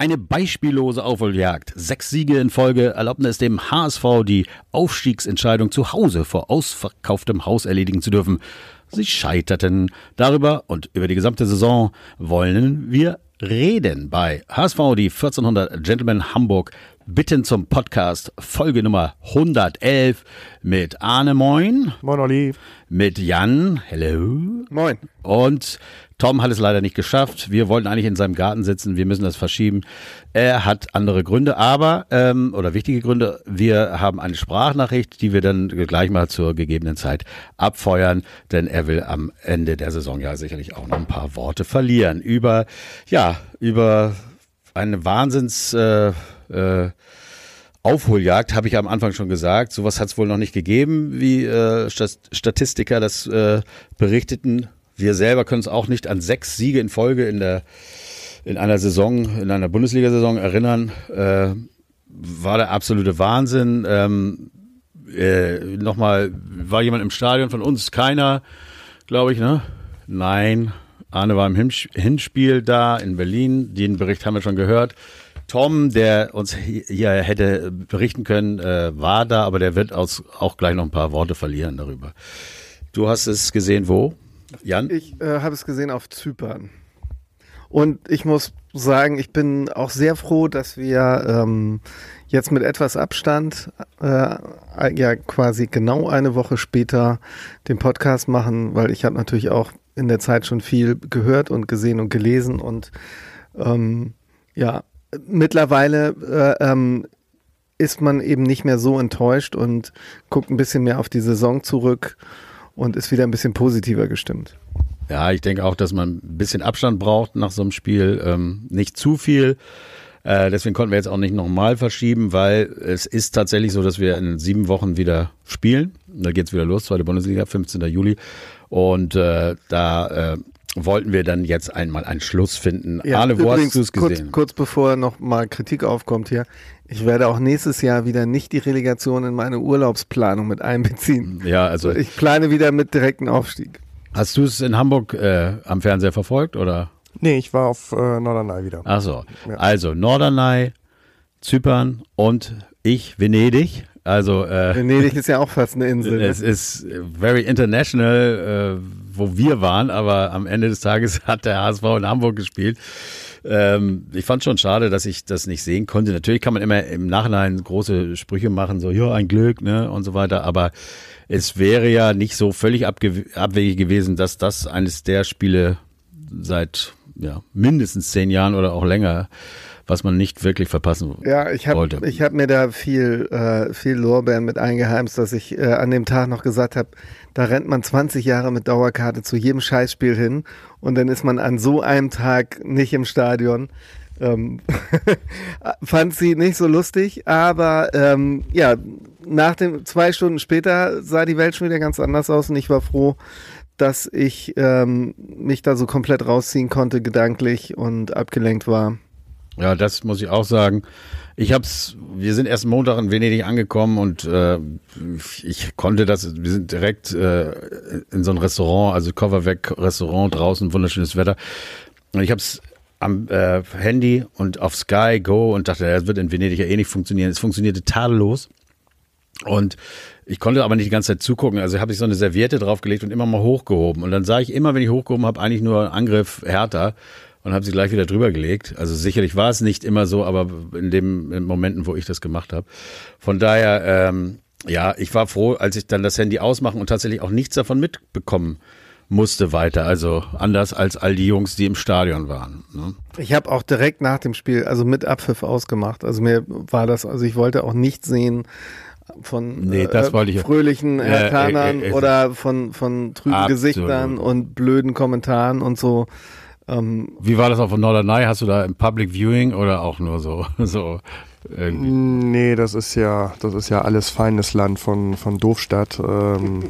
Eine beispiellose Aufholjagd. Sechs Siege in Folge erlaubten es dem HSV, die Aufstiegsentscheidung zu Hause vor ausverkauftem Haus erledigen zu dürfen. Sie scheiterten. Darüber und über die gesamte Saison wollen wir reden bei HSV, die 1400 Gentlemen Hamburg bitten zum Podcast Folge Nummer 111 mit Arne Moin. Moin Olli. Mit Jan. Hello. Moin. Und Tom hat es leider nicht geschafft. Wir wollten eigentlich in seinem Garten sitzen. Wir müssen das verschieben. Er hat andere Gründe, aber, ähm, oder wichtige Gründe. Wir haben eine Sprachnachricht, die wir dann gleich mal zur gegebenen Zeit abfeuern, denn er will am Ende der Saison ja sicherlich auch noch ein paar Worte verlieren über, ja, über eine Wahnsinns, äh, äh, Aufholjagd, habe ich am Anfang schon gesagt. Sowas hat es wohl noch nicht gegeben, wie äh, Statistiker das äh, berichteten. Wir selber können es auch nicht an sechs Siege in Folge in der in einer Saison, in einer Bundesliga-Saison erinnern. Äh, war der absolute Wahnsinn. Ähm, äh, Nochmal, war jemand im Stadion von uns? Keiner, glaube ich, ne? Nein. Arne war im Hinspiel da in Berlin. Den Bericht haben wir schon gehört. Tom, der uns hier hätte berichten können, äh, war da, aber der wird auch gleich noch ein paar Worte verlieren darüber. Du hast es gesehen wo? Jan? Ich äh, habe es gesehen auf Zypern. Und ich muss sagen, ich bin auch sehr froh, dass wir ähm, jetzt mit etwas Abstand, äh, ja quasi genau eine Woche später den Podcast machen, weil ich habe natürlich auch in der Zeit schon viel gehört und gesehen und gelesen und ähm, ja, mittlerweile äh, ähm, ist man eben nicht mehr so enttäuscht und guckt ein bisschen mehr auf die Saison zurück und ist wieder ein bisschen positiver gestimmt. Ja, ich denke auch, dass man ein bisschen Abstand braucht nach so einem Spiel. Ähm, nicht zu viel. Äh, deswegen konnten wir jetzt auch nicht nochmal verschieben, weil es ist tatsächlich so, dass wir in sieben Wochen wieder spielen. Da geht's wieder los, zweite Bundesliga, 15. Juli. Und äh, da äh, wollten wir dann jetzt einmal einen Schluss finden. Ja, Arne, wo hast du es gesehen? Kurz, kurz bevor noch mal Kritik aufkommt hier, ich werde auch nächstes Jahr wieder nicht die Relegation in meine Urlaubsplanung mit einbeziehen. Ja, also ich plane wieder mit direkten Aufstieg. Hast du es in Hamburg äh, am Fernseher verfolgt oder? Nee, ich war auf äh, Norderney wieder. Ach so. Ja. Also Norderney, Zypern und ich Venedig. Also äh, Venedig ist ja auch fast eine Insel. Ne? Es ist very international, äh, wo wir waren, aber am Ende des Tages hat der HSV in Hamburg gespielt. Ähm, ich fand schon schade, dass ich das nicht sehen konnte. Natürlich kann man immer im Nachhinein große Sprüche machen, so ja ein Glück, ne und so weiter. Aber es wäre ja nicht so völlig abwegig gewesen, dass das eines der Spiele seit ja mindestens zehn Jahren oder auch länger was man nicht wirklich verpassen ja, ich hab, wollte. Ich habe mir da viel, äh, viel Lorbeeren mit eingeheimst, dass ich äh, an dem Tag noch gesagt habe, da rennt man 20 Jahre mit Dauerkarte zu jedem Scheißspiel hin und dann ist man an so einem Tag nicht im Stadion. Ähm, fand sie nicht so lustig, aber ähm, ja, nach dem zwei Stunden später sah die Welt schon wieder ganz anders aus und ich war froh, dass ich ähm, mich da so komplett rausziehen konnte gedanklich und abgelenkt war. Ja, das muss ich auch sagen. Ich hab's, wir sind erst Montag in Venedig angekommen und äh, ich konnte das, wir sind direkt äh, in so ein Restaurant, also Coverweg Restaurant draußen, wunderschönes Wetter. Und ich hab's am äh, Handy und auf Sky Go und dachte, das wird in Venedig ja eh nicht funktionieren. Es funktionierte tadellos. Und ich konnte aber nicht die ganze Zeit zugucken. Also habe ich so eine Serviette draufgelegt und immer mal hochgehoben. Und dann sah ich immer, wenn ich hochgehoben habe, eigentlich nur Angriff härter und habe sie gleich wieder drüber gelegt. Also sicherlich war es nicht immer so, aber in dem in Momenten, wo ich das gemacht habe. Von daher, ähm, ja, ich war froh, als ich dann das Handy ausmachen und tatsächlich auch nichts davon mitbekommen musste weiter. Also anders als all die Jungs, die im Stadion waren. Ne? Ich habe auch direkt nach dem Spiel, also mit Abpfiff ausgemacht. Also mir war das, also ich wollte auch nicht sehen von nee, äh, fröhlichen Hertanern äh, äh, oder von, von trüben absolut. Gesichtern und blöden Kommentaren und so. Ähm, Wie war das auf Norderney? Hast du da im Public Viewing oder auch nur so, so irgendwie? Nee, das ist ja, das ist ja alles feines Land von, von Doofstadt. Ähm,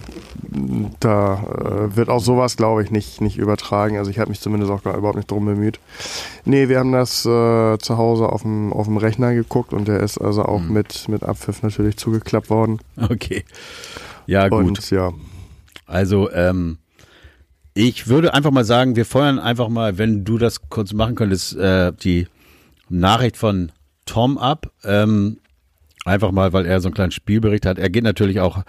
da äh, wird auch sowas, glaube ich, nicht, nicht übertragen. Also ich habe mich zumindest auch gar überhaupt nicht drum bemüht. Nee, wir haben das äh, zu Hause auf dem, auf dem Rechner geguckt und der ist also auch mhm. mit, mit Abpfiff natürlich zugeklappt worden. Okay. Ja, gut. Und, ja. Also, ähm, ich würde einfach mal sagen, wir feuern einfach mal, wenn du das kurz machen könntest, äh, die Nachricht von Tom ab. Ähm, einfach mal, weil er so einen kleinen Spielbericht hat. Er geht natürlich auch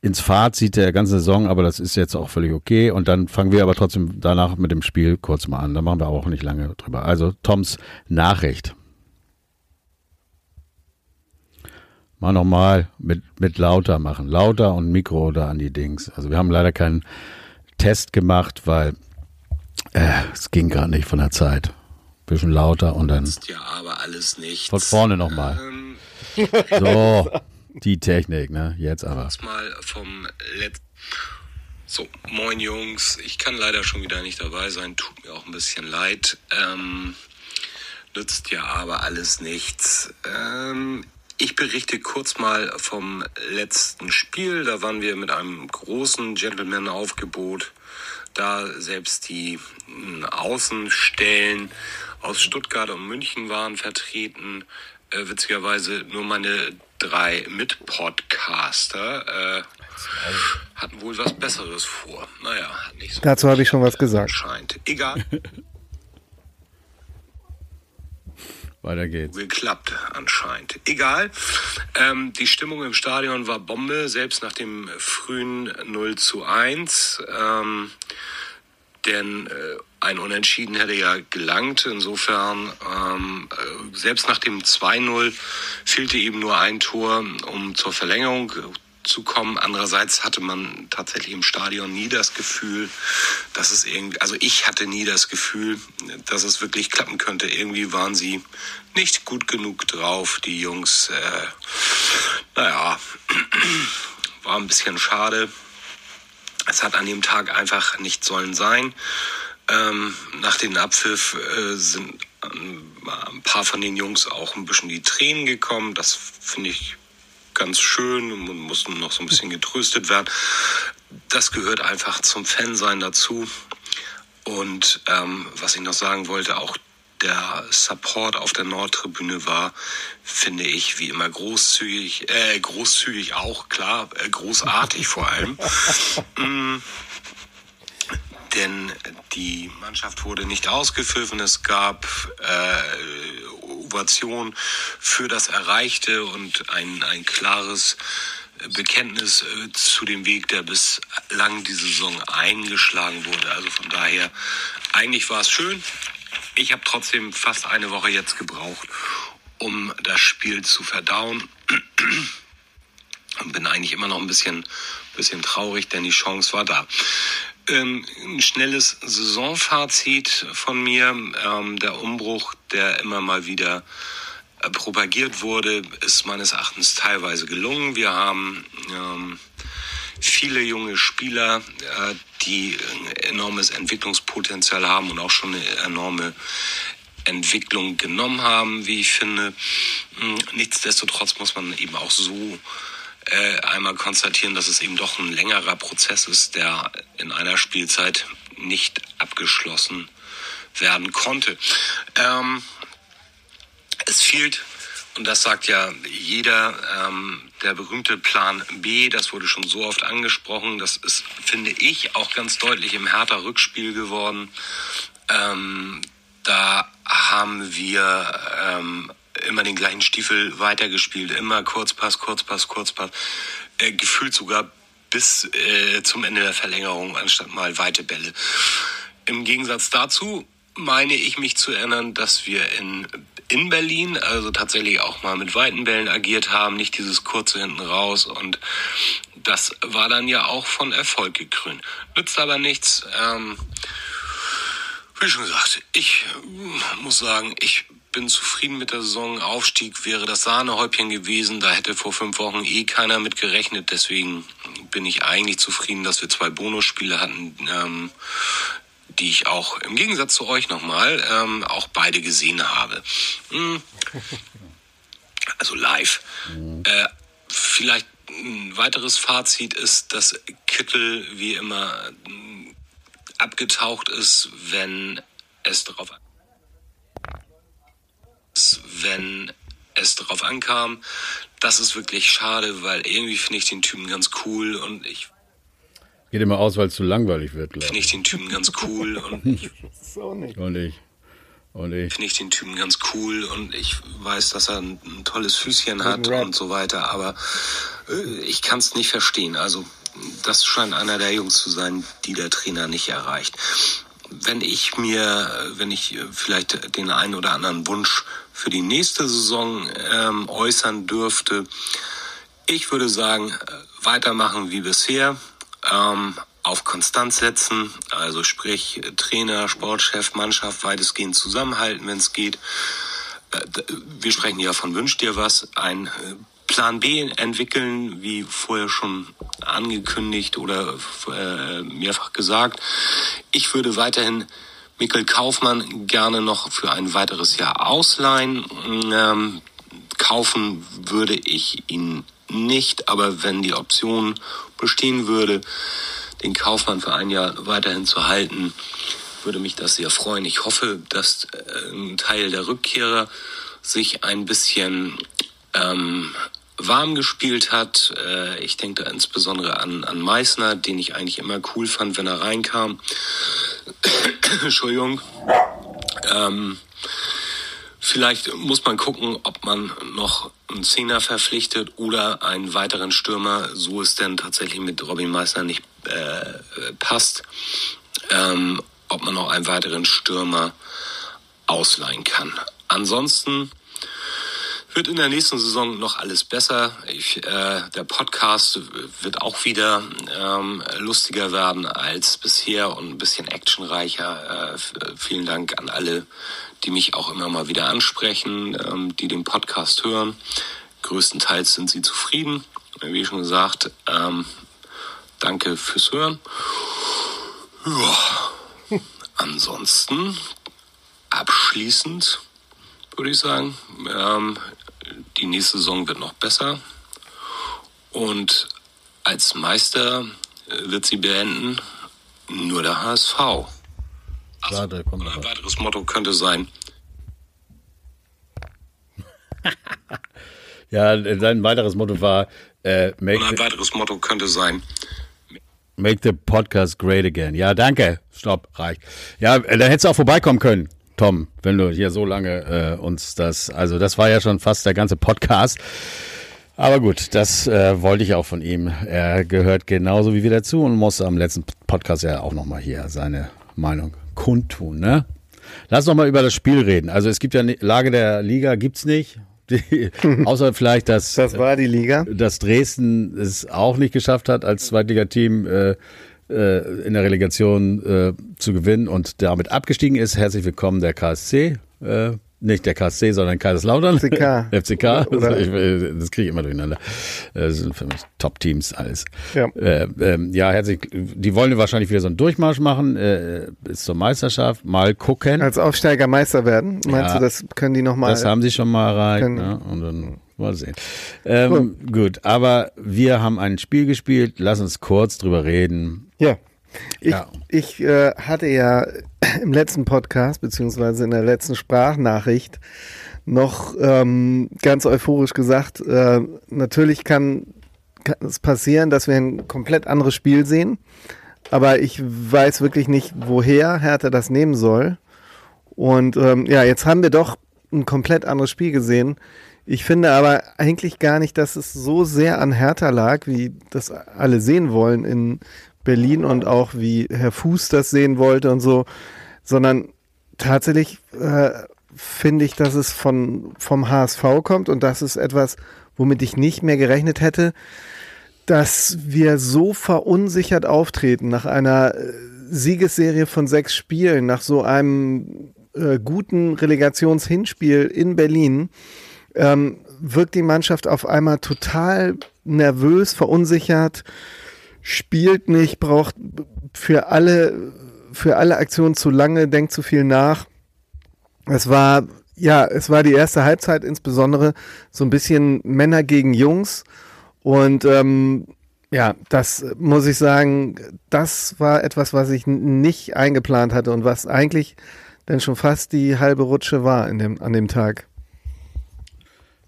ins Fazit der ganzen Saison, aber das ist jetzt auch völlig okay. Und dann fangen wir aber trotzdem danach mit dem Spiel kurz mal an. Da machen wir auch nicht lange drüber. Also Toms Nachricht. Mal nochmal mit, mit lauter machen. Lauter und Mikro da an die Dings. Also wir haben leider keinen Test gemacht, weil äh, es ging gerade nicht von der Zeit. Bisschen lauter und dann. Ja, aber alles nicht. Von vorne nochmal. Ähm. So, die Technik, ne? Jetzt aber. Mal vom Letz so, moin Jungs. Ich kann leider schon wieder nicht dabei sein. Tut mir auch ein bisschen leid. Ähm, nützt ja aber alles nichts. Ähm, ich berichte kurz mal vom letzten Spiel. Da waren wir mit einem großen Gentleman-Aufgebot. Da selbst die hm, Außenstellen aus Stuttgart und München waren vertreten. Äh, witzigerweise nur meine drei Mitpodcaster äh, hatten wohl was Besseres vor. Naja, hat nicht so. Dazu habe ich schon was gesagt. Scheint. Egal. Weiter geht's. Geklappt anscheinend. Egal. Ähm, die Stimmung im Stadion war Bombe, selbst nach dem frühen 0 zu 1. Ähm, denn äh, ein Unentschieden hätte ja gelangt. Insofern, ähm, äh, selbst nach dem 2-0 fehlte eben nur ein Tor, um zur Verlängerung zu kommen. Andererseits hatte man tatsächlich im Stadion nie das Gefühl, dass es irgendwie, also ich hatte nie das Gefühl, dass es wirklich klappen könnte. Irgendwie waren sie nicht gut genug drauf, die Jungs. Äh, naja, war ein bisschen schade. Es hat an dem Tag einfach nicht sollen sein. Ähm, nach dem Abpfiff äh, sind ein paar von den Jungs auch ein bisschen die Tränen gekommen. Das finde ich ganz schön und mussten noch so ein bisschen getröstet werden. Das gehört einfach zum Fansein dazu. Und ähm, was ich noch sagen wollte, auch der Support auf der Nordtribüne war, finde ich, wie immer großzügig, äh, großzügig auch, klar, äh, großartig vor allem. mm, denn die Mannschaft wurde nicht ausgepfiffen. Es gab äh, Ovation für das Erreichte und ein, ein klares Bekenntnis äh, zu dem Weg, der bislang die Saison eingeschlagen wurde. Also von daher, eigentlich war es schön. Ich habe trotzdem fast eine Woche jetzt gebraucht, um das Spiel zu verdauen. Und bin eigentlich immer noch ein bisschen, bisschen traurig, denn die Chance war da. Ähm, ein schnelles Saisonfazit von mir. Ähm, der Umbruch, der immer mal wieder äh, propagiert wurde, ist meines Erachtens teilweise gelungen. Wir haben ähm, viele junge Spieler, äh, die enormes Entwicklungspotenzial haben und auch schon eine enorme Entwicklung genommen haben, wie ich finde. Hm, nichtsdestotrotz muss man eben auch so äh, einmal konstatieren, dass es eben doch ein längerer Prozess ist, der in einer Spielzeit nicht abgeschlossen werden konnte. Ähm, es fehlt und das sagt ja jeder, ähm, der berühmte Plan B, das wurde schon so oft angesprochen, das ist, finde ich, auch ganz deutlich im härter Rückspiel geworden. Ähm, da haben wir ähm, immer den gleichen Stiefel weitergespielt, immer Kurzpass, Kurzpass, Kurzpass, äh, gefühlt sogar bis äh, zum Ende der Verlängerung, anstatt mal weite Bälle. Im Gegensatz dazu meine ich mich zu erinnern, dass wir in in Berlin, also tatsächlich auch mal mit weiten Bällen agiert haben, nicht dieses kurze hinten raus und das war dann ja auch von Erfolg gekrönt. Nützt aber nichts. Ähm, wie schon gesagt, ich muss sagen, ich bin zufrieden mit der Saison. Aufstieg wäre das Sahnehäubchen gewesen. Da hätte vor fünf Wochen eh keiner mit gerechnet. Deswegen bin ich eigentlich zufrieden, dass wir zwei Bonusspiele hatten. Ähm, die ich auch im Gegensatz zu euch nochmal ähm, auch beide gesehen habe. Hm. Also live. Mhm. Äh, vielleicht ein weiteres Fazit ist, dass Kittel wie immer hm, abgetaucht ist, wenn es darauf wenn es darauf ankam. Das ist wirklich schade, weil irgendwie finde ich den Typen ganz cool und ich Geht immer aus, weil es zu langweilig wird, glaube ich. Finde ich den Typen ganz cool und ich. so nicht. Und ich. Und ich. Finde ich den Typen ganz cool und ich weiß, dass er ein, ein tolles Füßchen hat und so weiter, aber äh, ich kann es nicht verstehen. Also das scheint einer der Jungs zu sein, die der Trainer nicht erreicht. Wenn ich mir, wenn ich äh, vielleicht den einen oder anderen Wunsch für die nächste Saison ähm, äußern dürfte, ich würde sagen, äh, weitermachen wie bisher, ähm, auf Konstanz setzen, also sprich Trainer, Sportchef, Mannschaft weitestgehend zusammenhalten, wenn es geht. Äh, Wir sprechen ja von Wünsch dir was, ein Plan B entwickeln, wie vorher schon angekündigt oder äh, mehrfach gesagt. Ich würde weiterhin Mikkel Kaufmann gerne noch für ein weiteres Jahr ausleihen. Ähm, kaufen würde ich ihn nicht, aber wenn die Option bestehen würde, den Kaufmann für ein Jahr weiterhin zu halten, würde mich das sehr freuen. Ich hoffe, dass äh, ein Teil der Rückkehrer sich ein bisschen ähm, warm gespielt hat. Äh, ich denke da insbesondere an, an Meißner, den ich eigentlich immer cool fand, wenn er reinkam. Entschuldigung. Ähm, Vielleicht muss man gucken, ob man noch einen Zehner verpflichtet oder einen weiteren Stürmer, so es denn tatsächlich mit Robin Meissner nicht äh, passt, ähm, ob man noch einen weiteren Stürmer ausleihen kann. Ansonsten wird in der nächsten Saison noch alles besser. Ich, äh, der Podcast wird auch wieder ähm, lustiger werden als bisher und ein bisschen actionreicher. Äh, vielen Dank an alle, die mich auch immer mal wieder ansprechen, ähm, die den Podcast hören. Größtenteils sind sie zufrieden. Wie schon gesagt, ähm, danke fürs Hören. Ja. Ansonsten abschließend würde ich sagen. Ähm, die nächste Saison wird noch besser. Und als Meister äh, wird sie beenden nur der HSV. Also, Warte, kommt ein weiteres Motto könnte sein, Ja, sein weiteres Motto war äh, make, und ein weiteres Motto könnte sein, make the podcast great again. Ja, danke. Stopp, reicht. Ja, äh, da hättest du auch vorbeikommen können, Tom, wenn du hier so lange äh, uns das, also das war ja schon fast der ganze Podcast. Aber gut, das äh, wollte ich auch von ihm. Er gehört genauso wie wir dazu und muss am letzten Podcast ja auch nochmal hier seine Meinung kundtun. Ne? Lass noch mal über das Spiel reden. Also es gibt ja Lage der Liga gibt's nicht, Die, außer vielleicht dass Das war die Liga. dass Dresden es auch nicht geschafft hat, als Zweitligateam äh, äh, in der Relegation äh, zu gewinnen und damit abgestiegen ist. Herzlich willkommen der KSC. Äh, nicht der KSC, sondern Kaiserslautern. FCK. FCK. Oder- äh, das kriege ich immer durcheinander. Das sind für mich Top-Teams alles. Ja. Äh, ähm, ja, herzlich. Die wollen wahrscheinlich wieder so einen Durchmarsch machen äh, bis zur Meisterschaft. Mal gucken. Als Aufsteiger Meister werden. Meinst Ja. du, das können die nochmal? Das haben sie schon mal erreicht. Ne? Und dann mal sehen. Ähm, gut, aber wir haben ein Spiel gespielt. Lass uns kurz drüber reden. Ja. Ich, Ja. ich äh, hatte ja im letzten Podcast, beziehungsweise in der letzten Sprachnachricht, noch ähm, ganz euphorisch gesagt, äh, natürlich kann, kann es passieren, dass wir ein komplett anderes Spiel sehen, aber ich weiß wirklich nicht, woher Hertha das nehmen soll. Und ähm, ja, jetzt haben wir doch ein komplett anderes Spiel gesehen. Ich finde aber eigentlich gar nicht, dass es so sehr an Hertha lag, wie das alle sehen wollen in Berlin und auch wie Herr Fuß das sehen wollte und so, sondern tatsächlich äh, finde ich, dass es von, vom HSV kommt und das ist etwas, womit ich nicht mehr gerechnet hätte, dass wir so verunsichert auftreten nach einer äh, Siegesserie von sechs Spielen, nach so einem äh, guten Relegationshinspiel in Berlin, ähm, wirkt die Mannschaft auf einmal total nervös, verunsichert, spielt nicht, braucht für alle, für alle Aktionen zu lange, denkt zu viel nach. Es war, ja, es war die erste Halbzeit insbesondere so ein bisschen Männer gegen Jungs. Und ähm, ja, das muss ich sagen, das war etwas, was ich nicht eingeplant hatte und was eigentlich dann schon fast die halbe Rutsche war in dem, an dem Tag.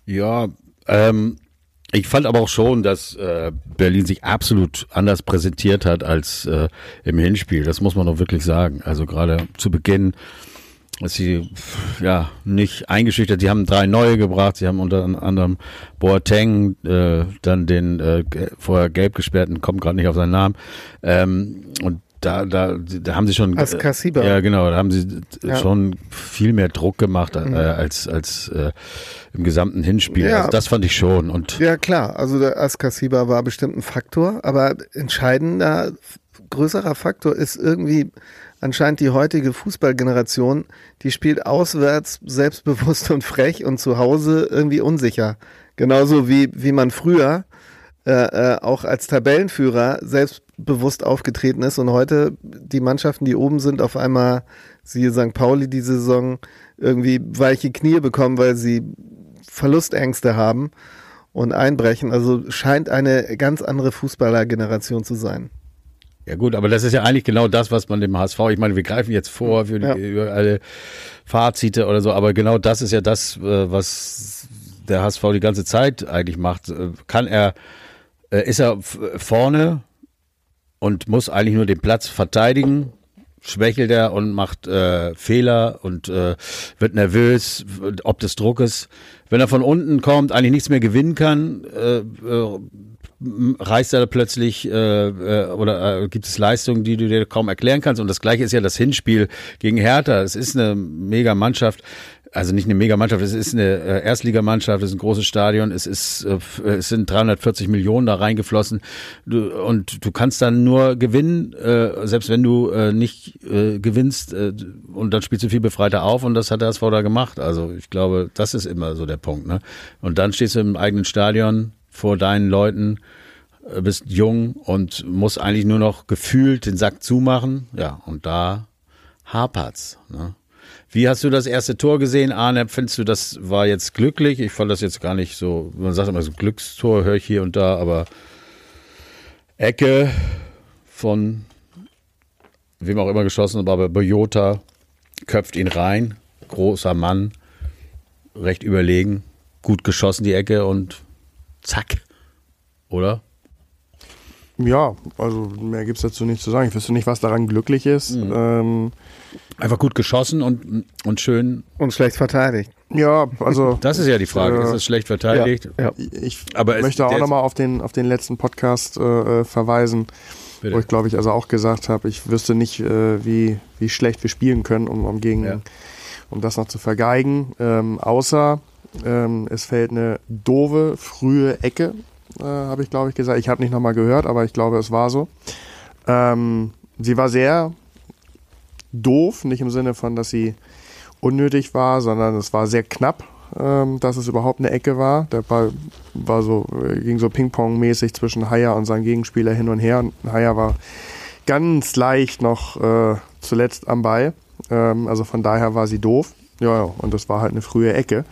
Ja, ähm, ich fand aber auch schon, dass äh, Berlin sich absolut anders präsentiert hat als äh, im Hinspiel. Das muss man doch wirklich sagen. Also gerade zu Beginn dass sie ja nicht eingeschüchtert. Sie haben drei neue gebracht. Sie haben unter anderem Boateng, äh, dann den äh, vorher gelb gesperrten, kommt gerade nicht auf seinen Namen. Ähm, und da, da, da haben sie schon. Als Kassiba. Ja, genau. Da haben sie ja. schon viel mehr Druck gemacht äh, mhm. als, als äh, im gesamten Hinspiel. Ja. Also das fand ich schon. Und ja, klar. Also der Askasiba war bestimmt ein Faktor, aber entscheidender, größerer Faktor ist irgendwie anscheinend die heutige Fußballgeneration, die spielt auswärts selbstbewusst und frech und zu Hause irgendwie unsicher. Genauso wie, wie man früher äh, äh, auch als Tabellenführer selbstbewusst aufgetreten ist und heute die Mannschaften, die oben sind, auf einmal, siehe St. Pauli die Saison, irgendwie weiche Knie bekommen, weil sie Verlustängste haben und einbrechen. Also scheint eine ganz andere Fußballergeneration zu sein. Ja gut, aber das ist ja eigentlich genau das, was man dem HSV, ich meine, wir greifen jetzt vor für ja. über alle Fazite oder so, aber genau das ist ja das, äh, was der HSV die ganze Zeit eigentlich macht. Äh, kann er, äh, ist er vorne und muss eigentlich nur den Platz verteidigen, schwächelt er und macht äh, Fehler und äh, wird nervös, ob des Druckes. Wenn er von unten kommt, eigentlich nichts mehr gewinnen kann, äh, äh, reißt er plötzlich äh, äh, oder äh, gibt es Leistungen, die du dir kaum erklären kannst. Und das gleiche ist ja das Hinspiel gegen Hertha. Es ist eine mega Mannschaft. Also nicht eine Mega-Mannschaft, es ist eine äh, Erstligamannschaft, es ist ein großes Stadion, es ist, äh, es sind 340 Millionen da reingeflossen du, und du kannst dann nur gewinnen, äh, selbst wenn du äh, nicht äh, gewinnst äh, und dann spielst du viel befreiter auf und das hat der SV da gemacht. Also ich glaube, das ist immer so der Punkt. Ne? Und dann stehst du im eigenen Stadion vor deinen Leuten, bist jung und musst eigentlich nur noch gefühlt den Sack zumachen. Ja, und da hapert's. Ne? Wie hast du das erste Tor gesehen, Arne? Findest du, das war jetzt glücklich? Ich fand das jetzt gar nicht so, man sagt immer so Glückstor, höre ich hier und da, aber Ecke von wem auch immer geschossen, aber Boyota köpft ihn rein. Großer Mann, recht überlegen, gut geschossen die Ecke und zack. Oder? Ja, also mehr gibt es dazu nicht zu sagen. Ich wüsste nicht, was daran glücklich ist. Mhm. Ähm, Einfach gut geschossen und, und schön. Und schlecht verteidigt. Ja, also. Das ist ja die Frage. Äh, ist es schlecht verteidigt? Ja, ja. Ich Aber möchte auch nochmal auf den, auf den letzten Podcast äh, äh verweisen, Bitte. wo ich glaube ich also auch gesagt habe, ich wüsste nicht, äh, wie, wie schlecht wir spielen können, um, um gegen, ja. um das noch zu vergeigen. Ähm, außer ähm, es fällt eine doofe, frühe Ecke äh, habe ich glaube ich gesagt. Ich habe nicht nochmal gehört, aber ich glaube, es war so. Ähm, sie war sehr doof, nicht im Sinne von, dass sie unnötig war, sondern es war sehr knapp, ähm, dass es überhaupt eine Ecke war. Der Ball war so, äh, ging so Ping-Pong-mäßig zwischen Haier und seinem Gegenspieler hin und her. Und Haier war ganz leicht noch äh, zuletzt am Ball. Ähm, also von daher war sie doof. Ja, und das war halt eine frühe Ecke.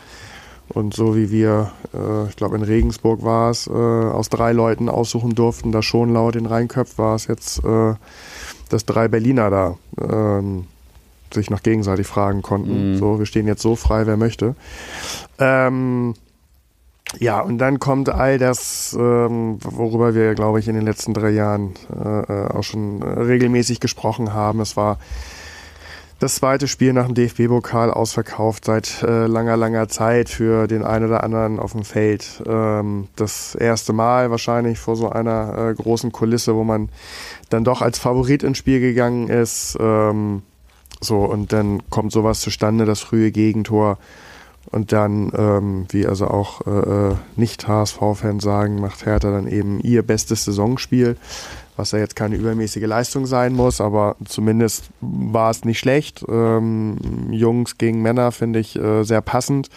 Und so wie wir, äh, ich glaube in Regensburg war es, äh, aus drei Leuten aussuchen durften, da schon laut den reinköpft, war es jetzt, äh, dass drei Berliner da ähm, sich noch gegenseitig fragen konnten. Mhm. So, wir stehen jetzt so frei, wer möchte. Ähm, ja, und dann kommt all das, ähm, worüber wir, glaube ich, in den letzten drei Jahren äh, äh auch schon regelmäßig gesprochen haben. Es war das zweite Spiel nach dem DFB-Pokal ausverkauft seit äh, langer, langer Zeit für den einen oder anderen auf dem Feld. Ähm, das erste Mal wahrscheinlich vor so einer äh, großen Kulisse, wo man dann doch als Favorit ins Spiel gegangen ist. Ähm, so, und dann kommt sowas zustande, das frühe Gegentor. Und dann, ähm, wie also auch äh, äh Nicht-HSV-Fans sagen, macht Hertha dann eben ihr bestes Saisonspiel was ja jetzt keine übermäßige Leistung sein muss, aber zumindest war es nicht schlecht. Ähm, Jungs gegen Männer finde ich äh, sehr passend.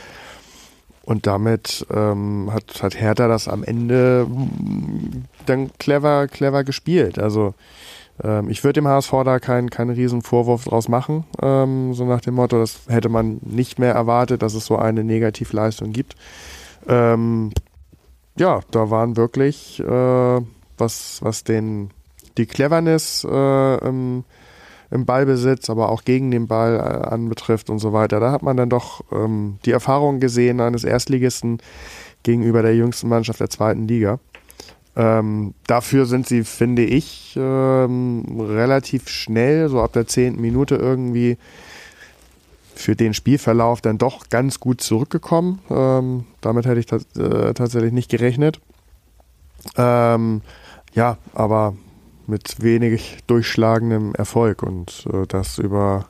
Und damit ähm, hat, hat Hertha das am Ende mm, dann clever, clever gespielt. Also ähm, ich würde dem HSV da keinen keinen riesen Vorwurf draus machen, ähm, so nach dem Motto, das hätte man nicht mehr erwartet, dass es so eine Negativleistung gibt. Ähm, ja, da waren wirklich äh, was, was den, die Cleverness äh, im, im Ballbesitz, aber auch gegen den Ball äh, anbetrifft und so weiter. Da hat man dann doch ähm, die Erfahrung gesehen eines Erstligisten gegenüber der jüngsten Mannschaft der zweiten Liga. Ähm, dafür sind sie, finde ich, ähm, relativ schnell, so ab der zehnten Minute irgendwie für den Spielverlauf dann doch ganz gut zurückgekommen. Ähm, damit hätte ich äh, tatsächlich nicht gerechnet. Ähm, ja, aber mit wenig durchschlagendem Erfolg und äh, das über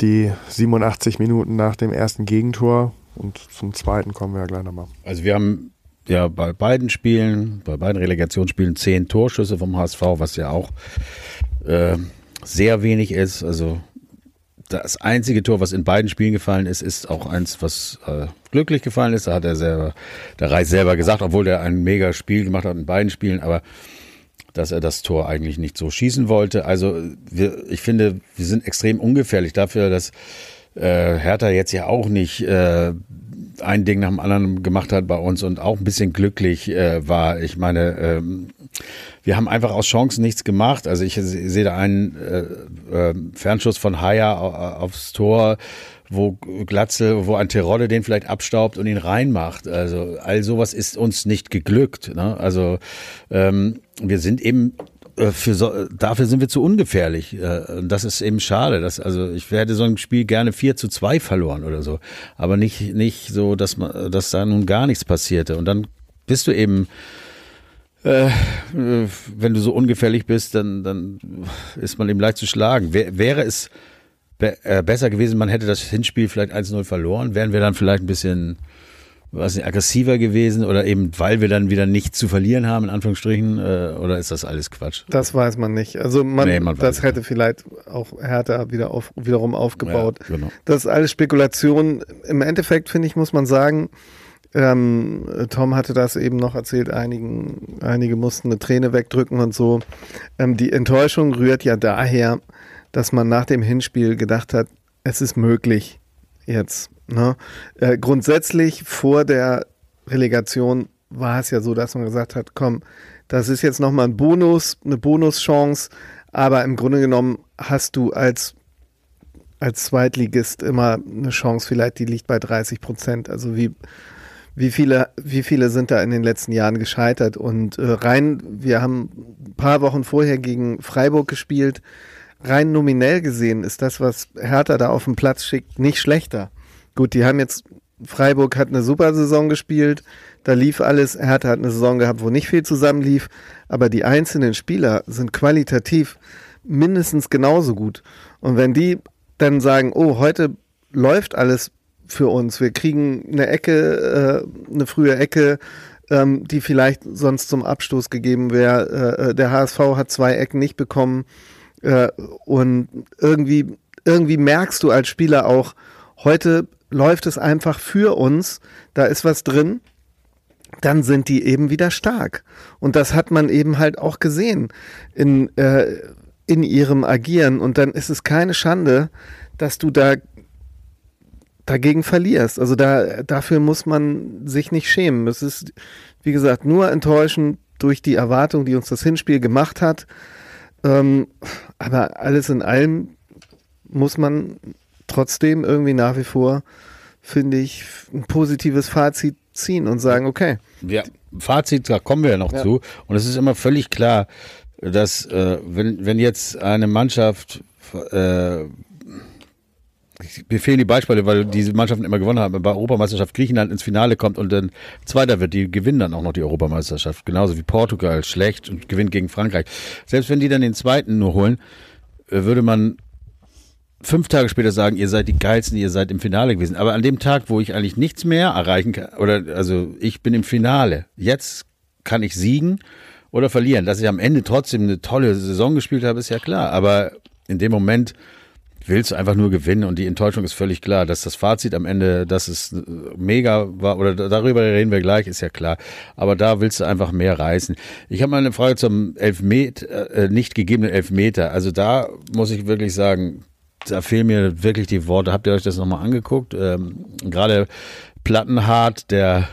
die 87 Minuten nach dem ersten Gegentor und zum zweiten kommen wir ja gleich nochmal. Also wir haben ja bei beiden Spielen, bei beiden Relegationsspielen zehn Torschüsse vom HSV, was ja auch äh, sehr wenig ist. Also das einzige Tor, was in beiden Spielen gefallen ist, ist auch eins, was äh, glücklich gefallen ist. Da hat er selber, der Reis selber gesagt, obwohl er ein mega Spiel gemacht hat in beiden Spielen, aber dass er das Tor eigentlich nicht so schießen wollte. Also wir, ich finde, wir sind extrem ungefährlich dafür, dass äh, Hertha jetzt ja auch nicht äh, ein Ding nach dem anderen gemacht hat bei uns und auch ein bisschen glücklich äh, war. Ich meine, ähm, wir haben einfach aus Chancen nichts gemacht. Also ich sehe da einen äh, äh, Fernschuss von Haya aufs Tor, wo Glatze, wo ein Terodde den vielleicht abstaubt und ihn reinmacht. Also all sowas ist uns nicht geglückt. Ne? Also ähm, wir sind eben für so, dafür sind wir zu ungefährlich. Äh, das ist eben schade. Dass, also ich hätte so ein Spiel gerne 4 zu 2 verloren oder so. Aber nicht, nicht so, dass man, dass da nun gar nichts passierte. Und dann bist du eben äh, wenn du so ungefährlich bist, dann, dann ist man eben leicht zu schlagen. Wäre es be besser gewesen, man hätte das Hinspiel vielleicht 1-0 verloren, wären wir dann vielleicht ein bisschen was nicht, aggressiver gewesen oder eben weil wir dann wieder nichts zu verlieren haben, in Anführungsstrichen, äh, oder ist das alles Quatsch? Das weiß man nicht. Also man, nee, man das hätte nicht. vielleicht auch härter wieder auf, wiederum aufgebaut. Ja, genau. Das ist alles Spekulation. Im Endeffekt, finde ich, muss man sagen, ähm, Tom hatte das eben noch erzählt, einigen, einige mussten eine Träne wegdrücken und so. Ähm, die Enttäuschung rührt ja daher, dass man nach dem Hinspiel gedacht hat, es ist möglich jetzt Ne? Äh, grundsätzlich vor der Relegation war es ja so, dass man gesagt hat, komm, das ist jetzt nochmal ein Bonus, eine Bonuschance, aber im Grunde genommen hast du als, als Zweitligist immer eine Chance, vielleicht die liegt bei 30 Prozent. Also wie, wie viele, wie viele sind da in den letzten Jahren gescheitert? Und äh, rein, wir haben ein paar Wochen vorher gegen Freiburg gespielt. Rein nominell gesehen ist das, was Hertha da auf den Platz schickt, nicht schlechter. Gut, die haben jetzt, Freiburg hat eine super Saison gespielt, da lief alles, Hertha hat eine Saison gehabt, wo nicht viel zusammenlief, aber die einzelnen Spieler sind qualitativ mindestens genauso gut. Und wenn die dann sagen, oh, heute läuft alles für uns, wir kriegen eine Ecke, äh, eine frühe Ecke, ähm, die vielleicht sonst zum Abstoß gegeben wäre. Äh, äh der HSV hat zwei Ecken nicht bekommen. Äh, und irgendwie, irgendwie merkst du als Spieler auch, heute läuft es einfach für uns, da ist was drin, dann sind die eben wieder stark. Und das hat man eben halt auch gesehen in, äh, in ihrem Agieren. Und dann ist es keine Schande, dass du da dagegen verlierst. Also da, dafür muss man sich nicht schämen. Es ist, wie gesagt, nur enttäuschend durch die Erwartung, die uns das Hinspiel gemacht hat. Ähm, aber alles in allem muss man trotzdem irgendwie nach wie vor, finde ich, ein positives Fazit ziehen und sagen, okay. Ja, Fazit, da kommen wir ja noch ja. zu. Und es ist immer völlig klar, dass äh, wenn, wenn jetzt eine Mannschaft äh, mir fehlen die Beispiele, weil diese Mannschaften immer gewonnen haben. Bei Europameisterschaft Griechenland ins Finale kommt und dann Zweiter wird, die gewinnen dann auch noch die Europameisterschaft. Genauso wie Portugal schlecht und gewinnt gegen Frankreich. Selbst wenn die dann den Zweiten nur holen, äh, würde man fünf Tage später sagen, ihr seid die geilsten, ihr seid im Finale gewesen. Aber an dem Tag, wo ich eigentlich nichts mehr erreichen kann, oder also ich bin im Finale. Jetzt kann ich siegen oder verlieren. Dass ich am Ende trotzdem eine tolle Saison gespielt habe, ist ja klar. Aber in dem Moment willst du einfach nur gewinnen und die Enttäuschung ist völlig klar. Dass das Fazit am Ende, dass es mega war, oder darüber reden wir gleich, ist ja klar. Aber da willst du einfach mehr reißen. Ich habe mal eine Frage zum Elfmeter, äh, nicht gegebenen Elfmeter. Also da muss ich wirklich sagen, da fehlen mir wirklich die Worte. Habt ihr euch das nochmal angeguckt? Ähm, Gerade Plattenhart, der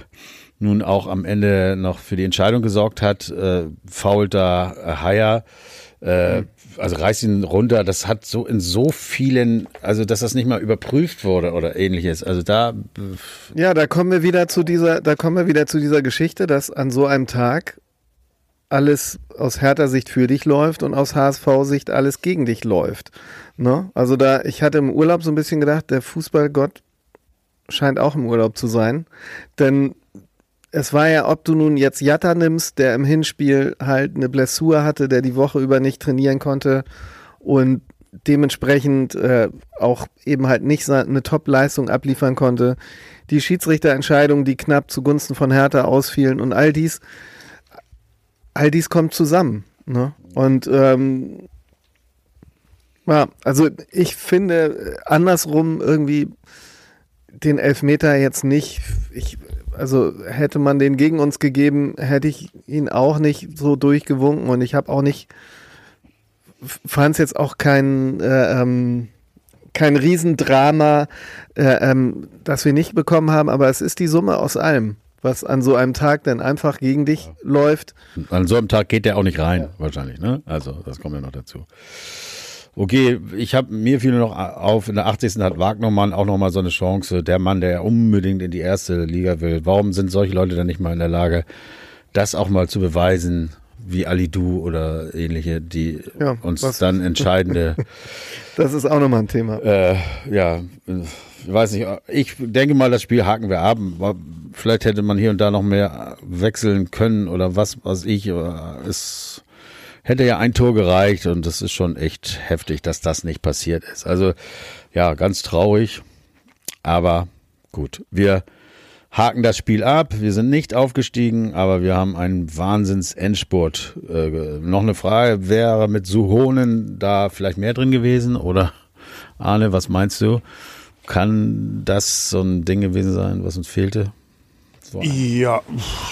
nun auch am Ende noch für die Entscheidung gesorgt hat, äh, fault äh, Haier, äh, also reißt ihn runter. Das hat so in so vielen, also dass das nicht mal überprüft wurde oder ähnliches. Also da. Ja, da kommen wir wieder zu dieser, da kommen wir wieder zu dieser Geschichte, dass an so einem Tag alles aus härter Sicht für dich läuft und aus HSV-Sicht alles gegen dich läuft. Ne? Also da, ich hatte im Urlaub so ein bisschen gedacht, der Fußballgott scheint auch im Urlaub zu sein. Denn es war ja, ob du nun jetzt Jatta nimmst, der im Hinspiel halt eine Blessur hatte, der die Woche über nicht trainieren konnte und dementsprechend äh, auch eben halt nicht eine Top-Leistung abliefern konnte. Die Schiedsrichterentscheidungen, die knapp zugunsten von Hertha ausfielen und all dies, all dies kommt zusammen. Ne? Und ähm, ja, also ich finde andersrum irgendwie den Elfmeter jetzt nicht, ich, also hätte man den gegen uns gegeben, hätte ich ihn auch nicht so durchgewunken und ich habe auch nicht, fand es jetzt auch kein, äh, ähm, kein Riesendrama, äh, ähm, das wir nicht bekommen haben, aber es ist die Summe aus allem, was an so einem Tag dann einfach gegen dich ja. läuft. An so einem Tag geht der auch nicht rein, ja. wahrscheinlich, ne? Also das kommt ja noch dazu. Okay, ich habe mir fiel noch auf, in der 80. hat Wagnermann auch nochmal so eine Chance. Der Mann, der unbedingt in die erste Liga will. Warum sind solche Leute dann nicht mal in der Lage, das auch mal zu beweisen, wie Ali Du oder ähnliche, die ja, uns was? dann entscheidende. das ist auch nochmal ein Thema. Äh, ja, ich weiß nicht. Ich denke mal, das Spiel haken wir ab. Vielleicht hätte man hier und da noch mehr wechseln können oder was, was ich. Es hätte ja ein Tor gereicht und das ist schon echt heftig, dass das nicht passiert ist. Also ja, ganz traurig, aber gut. Wir haken das Spiel ab. Wir sind nicht aufgestiegen, aber wir haben einen Wahnsinns-Endspurt. Äh, noch eine Frage, wäre mit Suhonen da vielleicht mehr drin gewesen oder Arne, was meinst du? Kann das so ein Ding gewesen sein, was uns fehlte? Ja,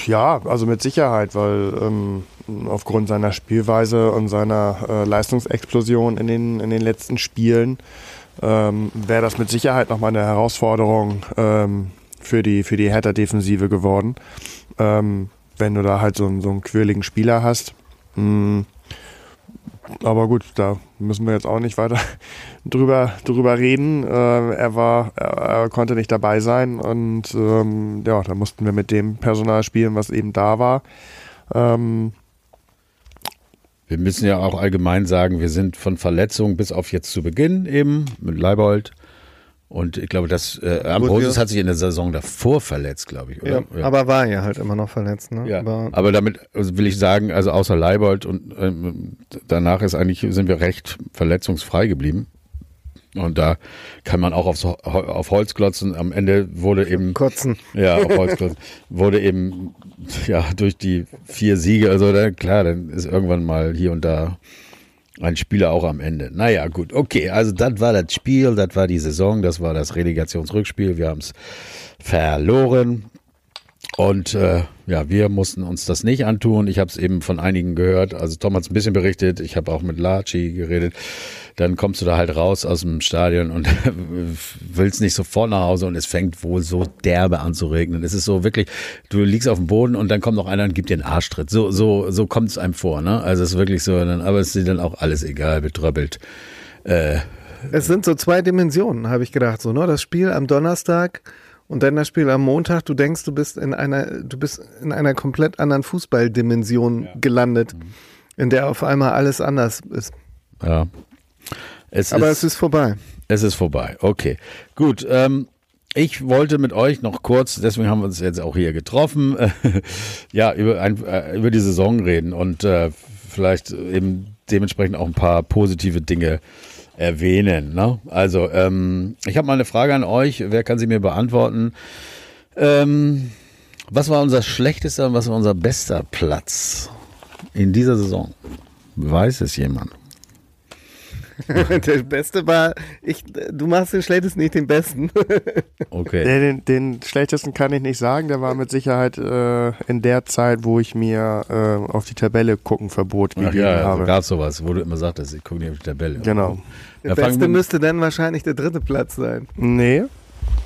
ja, also mit Sicherheit, weil ähm, aufgrund seiner Spielweise und seiner äh, Leistungsexplosion in den, in den letzten Spielen ähm, wäre das mit Sicherheit nochmal eine Herausforderung ähm, für die, für die Hertha-Defensive geworden. Ähm, wenn du da halt so, so einen quirligen Spieler hast. Mh, mm, aber gut, da müssen wir jetzt auch nicht weiter drüber, drüber reden. Äh, er war, er, er, konnte nicht dabei sein und ähm, ja, da mussten wir mit dem Personal spielen, was eben da war. Ähm, wir müssen ja auch allgemein sagen, wir sind von Verletzungen bis auf jetzt zu Beginn eben mit Leibold. Und ich glaube, dass äh, Ambrosius hat sich in der Saison davor verletzt, glaube ich, oder? Ja, ja, aber war ja halt immer noch verletzt, ne? Ja, aber, aber damit also will ich sagen, also außer Leibold und ähm, danach ist eigentlich, sind wir recht verletzungsfrei geblieben. Und da kann man auch aufs, auf Holz klotzen. Am Ende wurde eben. Kotzen. Ja, auf Holz klotzen. wurde eben, ja, durch die vier Siege, also da, klar, dann ist irgendwann mal hier und da ein Spieler auch am Ende. Naja, gut, okay, also das war das Spiel, das war die Saison, das war das Relegationsrückspiel. Wir haben es verloren. Und äh, ja, wir mussten uns das nicht antun. Ich habe es eben von einigen gehört. Also Tom hat es ein bisschen berichtet. Ich habe auch mit Laci geredet. Dann kommst du da halt raus aus dem Stadion und willst nicht sofort nach Hause und es fängt wohl so derbe an zu regnen. Es ist so wirklich, du liegst auf dem Boden und dann kommt noch einer und gibt dir einen Arschtritt. So, so, so kommt es einem vor, ne? Also es ist wirklich so, aber es ist dir dann auch alles egal, betröppelt. Äh, es sind so zwei Dimensionen, habe ich gedacht. So, ne? Das Spiel am Donnerstag und dann das Spiel am Montag, du denkst, du bist in einer, du bist in einer komplett anderen Fußballdimension ja. gelandet, mhm. in der auf einmal alles anders ist. Ja. Es Aber ist, es ist vorbei. Es ist vorbei. Okay. Gut. Ähm, ich wollte mit euch noch kurz, deswegen haben wir uns jetzt auch hier getroffen, ja, über, ein, äh, über die Saison reden und äh, vielleicht eben dementsprechend auch ein paar positive Dinge erwähnen. Ne? Also, ähm, ich habe mal eine Frage an euch. Wer kann sie mir beantworten? Ähm, was war unser schlechtester und was war unser bester Platz in dieser Saison? Weiß es jemand? der Beste war, ich, du machst den schlechtesten, nicht den besten. okay. Den, den, schlechtesten kann ich nicht sagen. Der war mit Sicherheit äh, in der Zeit, wo ich mir äh, auf die Tabelle gucken verbot gegeben Ach ja, habe. gab sowas, wo du immer sagtest, ich gucke nicht auf die Tabelle. Genau. Der da Beste müsste dann wahrscheinlich der dritte Platz sein. Nee,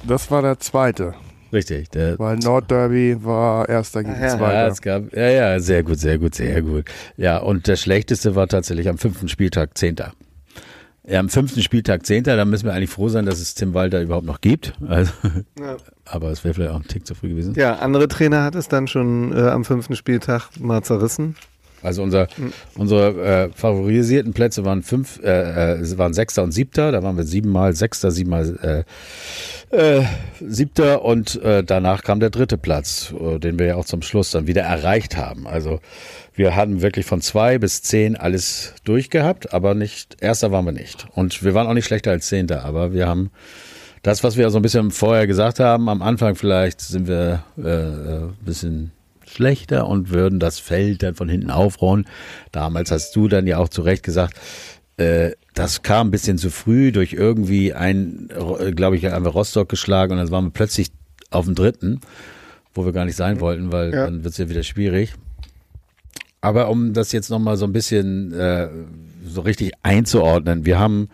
das war der zweite. Richtig. Der Weil Nordderby war erster gegen ja, zweiter. Ja, es gab, ja, ja, sehr gut, sehr gut, sehr gut. Ja, und der schlechteste war tatsächlich am fünften Spieltag Zehnter. Ja, am fünften Spieltag Zehnter, da müssen wir eigentlich froh sein, dass es Tim Walter überhaupt noch gibt. Also, ja. Aber es wäre vielleicht auch ein Tick zu früh gewesen. Ja, andere Trainer hat es dann schon äh, am fünften Spieltag mal zerrissen. Also unser, mhm. unsere äh, favorisierten Plätze waren fünf, äh, äh, waren Sechster und Siebter. Da waren wir siebenmal Sechster, siebenmal äh, äh, Siebter und äh, danach kam der dritte Platz, äh, den wir ja auch zum Schluss dann wieder erreicht haben. Also wir hatten wirklich von zwei bis zehn alles durchgehabt, aber nicht, erster waren wir nicht. Und wir waren auch nicht schlechter als Zehnter, aber wir haben das, was wir so ein bisschen vorher gesagt haben, am Anfang vielleicht sind wir äh, ein äh, bisschen schlechter und würden das Feld dann von hinten aufrollen. Damals hast du dann ja auch zu Recht gesagt, äh, das kam ein bisschen zu früh durch irgendwie ein, glaube ich, haben wir Rostock geschlagen und dann waren wir plötzlich auf dem dritten, wo wir gar nicht sein wollten, weil ja. dann wird es ja wieder schwierig. Aber um das jetzt nochmal so ein bisschen äh, so richtig einzuordnen, wir haben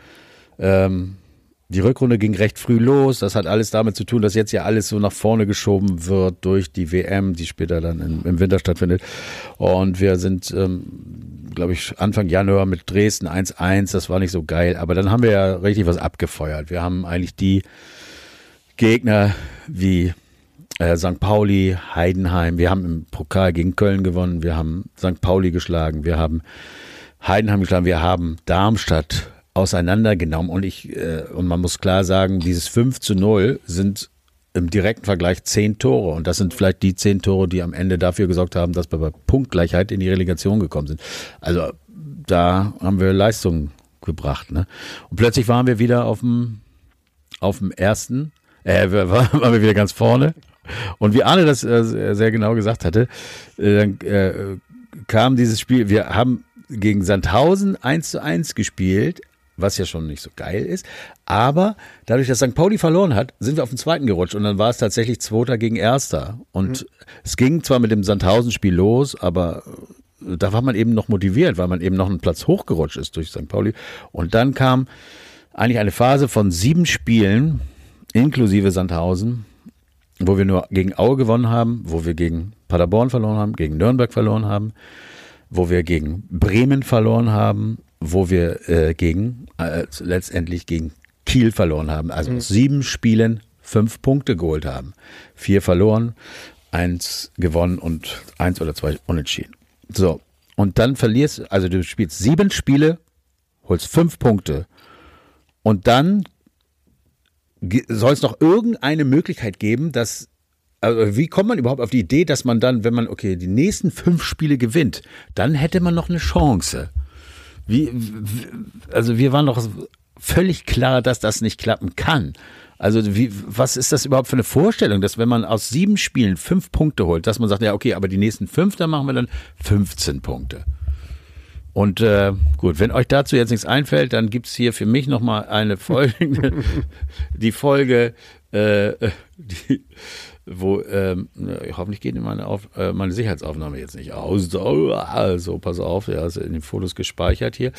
ähm, die Rückrunde ging recht früh los. Das hat alles damit zu tun, dass jetzt ja alles so nach vorne geschoben wird durch die WM, die später dann im, im Winter stattfindet. Und wir sind, ähm, glaube ich, Anfang Januar mit Dresden 1-1. Das war nicht so geil. Aber dann haben wir ja richtig was abgefeuert. Wir haben eigentlich die Gegner wie äh, St. Pauli, Heidenheim. Wir haben im Pokal gegen Köln gewonnen. Wir haben St. Pauli geschlagen. Wir haben Heidenheim geschlagen. Wir haben Darmstadt auseinandergenommen. Und ich, äh, und man muss klar sagen, dieses 5 zu 0 sind im direkten Vergleich zehn Tore. Und das sind vielleicht die zehn Tore, die am Ende dafür gesorgt haben, dass wir bei Punktgleichheit in die Relegation gekommen sind. Also da haben wir Leistung gebracht. Ne? Und plötzlich waren wir wieder auf dem, auf dem ersten, äh, waren wir wieder ganz vorne. Und wie Arne das äh, sehr genau gesagt hatte, äh, dann äh, kam dieses Spiel, wir haben gegen Sandhausen 1 zu 1 gespielt, was ja schon nicht so geil ist. Aber dadurch, dass St. Pauli verloren hat, sind wir auf den zweiten gerutscht und dann war es tatsächlich Zweiter gegen Erster. Und mhm. es ging zwar mit dem Sandhausen-Spiel los, aber äh, da war man eben noch motiviert, weil man eben noch einen Platz hochgerutscht ist durch St. Pauli. Und dann kam eigentlich eine Phase von sieben Spielen, inklusive Sandhausen, wo wir nur gegen Aue gewonnen haben, wo wir gegen Paderborn verloren haben, gegen Nürnberg verloren haben, wo wir gegen Bremen verloren haben, wo wir äh, gegen äh, letztendlich gegen Kiel verloren haben. Also mhm. aus sieben Spielen fünf Punkte geholt haben. Vier verloren, eins gewonnen und eins oder zwei unentschieden. So. Und dann verlierst, also du spielst sieben Spiele, holst fünf Punkte. Und dann soll es noch irgendeine Möglichkeit geben, dass also wie kommt man überhaupt auf die Idee, dass man dann, wenn man, okay, die nächsten fünf Spiele gewinnt, dann hätte man noch eine Chance. Wie, also wir waren doch völlig klar, dass das nicht klappen kann. Also wie, was ist das überhaupt für eine Vorstellung, dass wenn man aus sieben Spielen fünf Punkte holt, dass man sagt, ja okay, aber die nächsten fünf, dann machen wir dann 15 Punkte. Und äh, gut, wenn euch dazu jetzt nichts einfällt, dann gibt's hier für mich nochmal eine Folge, die Folge, äh, die, wo ähm, hoffentlich geht meine, auf, äh, meine Sicherheitsaufnahme jetzt nicht aus. Also pass auf, ja, ist in den Fotos gespeichert hier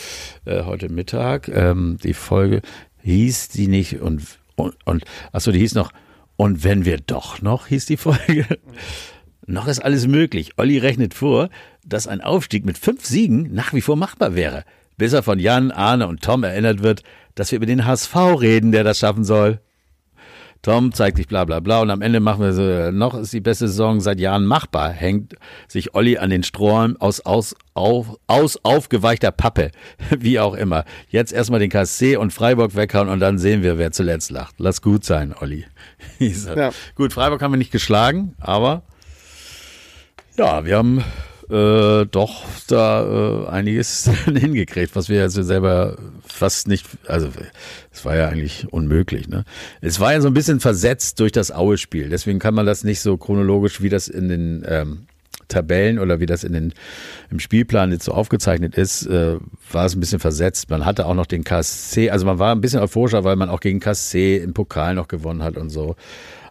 äh, heute Mittag. Ähm, die Folge hieß die nicht und und, und achso, die hieß noch und wenn wir doch noch hieß die Folge. noch ist alles möglich. Olli rechnet vor, dass ein Aufstieg mit fünf Siegen nach wie vor machbar wäre, bis er von Jan, Arne und Tom erinnert wird, dass wir über den HSV reden, der das schaffen soll. Tom zeigt sich bla bla bla und am Ende machen wir so, noch ist die beste Saison seit Jahren machbar, hängt sich Olli an den Strohhalm aus, aus, auf, aus aufgeweichter Pappe, wie auch immer. Jetzt erstmal den KSC und Freiburg weghauen und dann sehen wir, wer zuletzt lacht. Lass gut sein, Olli. ja. Gut, Freiburg haben wir nicht geschlagen, aber ja, wir haben äh, doch da äh, einiges hingekriegt, was wir ja selber fast nicht, also es war ja eigentlich unmöglich. Ne? Es war ja so ein bisschen versetzt durch das Aue-Spiel, deswegen kann man das nicht so chronologisch, wie das in den ähm, Tabellen oder wie das in den, im Spielplan jetzt so aufgezeichnet ist, äh, war es ein bisschen versetzt. Man hatte auch noch den KSC, also man war ein bisschen euphorischer, weil man auch gegen KSC im Pokal noch gewonnen hat und so.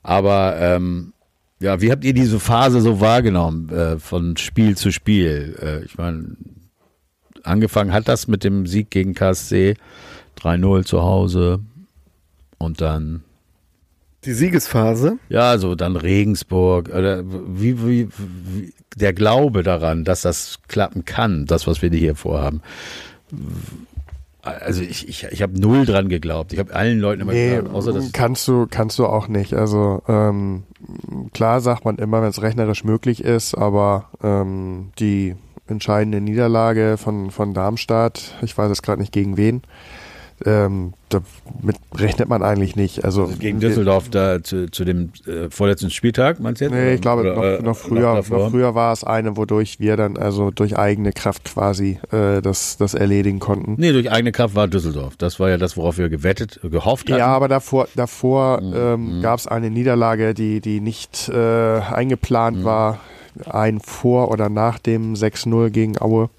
Aber ähm, ja, wie habt ihr diese Phase so wahrgenommen, äh, von Spiel zu Spiel? Äh, ich meine, angefangen hat das mit dem Sieg gegen KSC, 3-0 zu Hause und dann die Siegesphase? Ja, so dann Regensburg. Oder wie, wie, wie, der Glaube daran, dass das klappen kann, das, was wir hier vorhaben also ich, ich, ich habe null dran geglaubt. Ich habe allen Leuten immer nee, geglaubt, außer das. Kannst du, kannst du auch nicht. Also ähm, klar sagt man immer, wenn es rechnerisch möglich ist, aber ähm, die entscheidende Niederlage von, von Darmstadt. Ich weiß jetzt gerade nicht gegen wen. Ähm, damit rechnet man eigentlich nicht. Also, also gegen Düsseldorf da zu, zu dem äh, vorletzten Spieltag, meinst du jetzt? Nee, ich glaube, Oder, noch, äh, noch, früher, noch, noch, früher war es eine, wodurch wir dann also durch eigene Kraft quasi äh, das, das erledigen konnten. Nee, durch eigene Kraft war Düsseldorf. Das war ja das, worauf wir gewettet, gehofft hatten. Ja, aber davor, davor mhm. ähm, mhm. gab es eine Niederlage, die, die nicht äh, eingeplant mhm. war. Ein vor oder nach dem 6-0 gegen Aue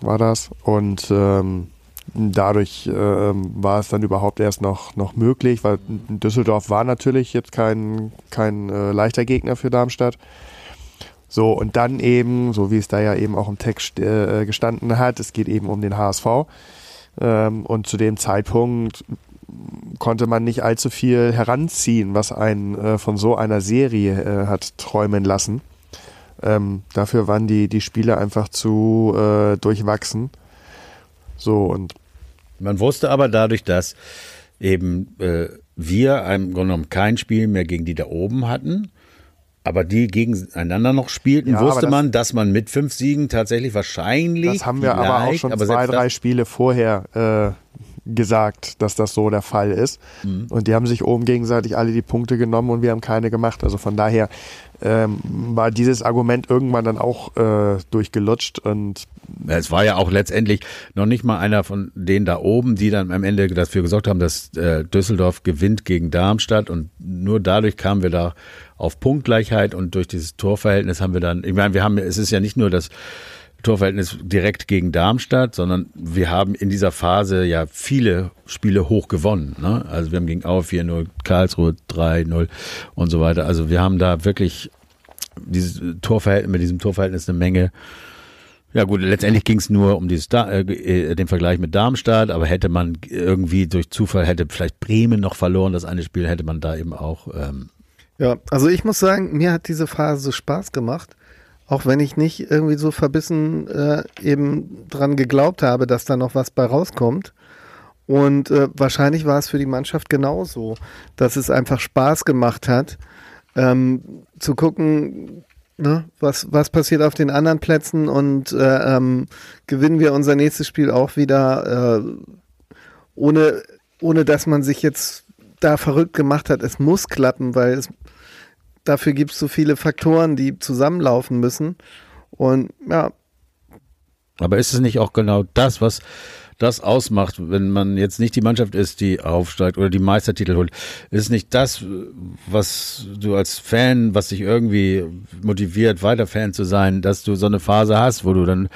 war das. Und ähm, dadurch äh, war es dann überhaupt erst noch, noch möglich, weil Düsseldorf war natürlich jetzt kein, kein äh, leichter Gegner für Darmstadt. So, und dann eben, so wie es da ja eben auch im Text äh, gestanden hat, es geht eben um den HSV. Ähm, und zu dem Zeitpunkt konnte man nicht allzu viel heranziehen, was einen äh, von so einer Serie äh, hat träumen lassen. Ähm, dafür waren die, die Spiele einfach zu äh, durchwachsen. So und man wusste aber dadurch, dass eben äh, wir im Grunde genommen kein Spiel mehr gegen die da oben hatten, aber die gegeneinander noch spielten, ja, wusste das, man, dass man mit fünf Siegen tatsächlich wahrscheinlich. Das haben wir aber auch schon zwei, drei Spiele vorher äh, gesagt, dass das so der Fall ist. Mhm. Und die haben sich oben gegenseitig alle die Punkte genommen und wir haben keine gemacht. Also von daher ähm, war dieses Argument irgendwann dann auch äh, durchgelutscht und es war ja auch letztendlich noch nicht mal einer von denen da oben, die dann am Ende dafür gesorgt haben, dass äh, Düsseldorf gewinnt gegen Darmstadt und nur dadurch kamen wir da auf Punktgleichheit und durch dieses Torverhältnis haben wir dann, ich meine, wir haben, es ist ja nicht nur das Torverhältnis direkt gegen Darmstadt, sondern wir haben in dieser Phase ja viele Spiele hoch gewonnen. Ne? Also wir haben gegen Aue 4-0, Karlsruhe 3-0 und so weiter. Also wir haben da wirklich dieses Torverhältnis, mit diesem Torverhältnis eine Menge. Ja gut, letztendlich ging es nur um dieses äh, äh, den Vergleich mit Darmstadt, aber hätte man irgendwie durch Zufall hätte vielleicht Bremen noch verloren, das eine Spiel hätte man da eben auch. Ähm ja, also ich muss sagen, mir hat diese Phase Spaß gemacht auch wenn ich nicht irgendwie so verbissen äh, eben dran geglaubt habe, dass da noch was bei rauskommt. Und äh, wahrscheinlich war es für die Mannschaft genauso, dass es einfach Spaß gemacht hat, ähm, zu gucken, ne, was, was passiert auf den anderen Plätzen und äh, ähm, gewinnen wir unser nächstes Spiel auch wieder, äh, ohne, ohne dass man sich jetzt da verrückt gemacht hat. Es muss klappen, weil es dafür gibt es so viele Faktoren, die zusammenlaufen müssen. Und ja. Aber ist es nicht auch genau das, was das ausmacht, wenn man jetzt nicht die Mannschaft ist, die aufsteigt oder die Meistertitel holt, ist nicht das, was du als Fan, was dich irgendwie motiviert, weiter Fan zu sein, dass du so eine Phase hast, wo du dann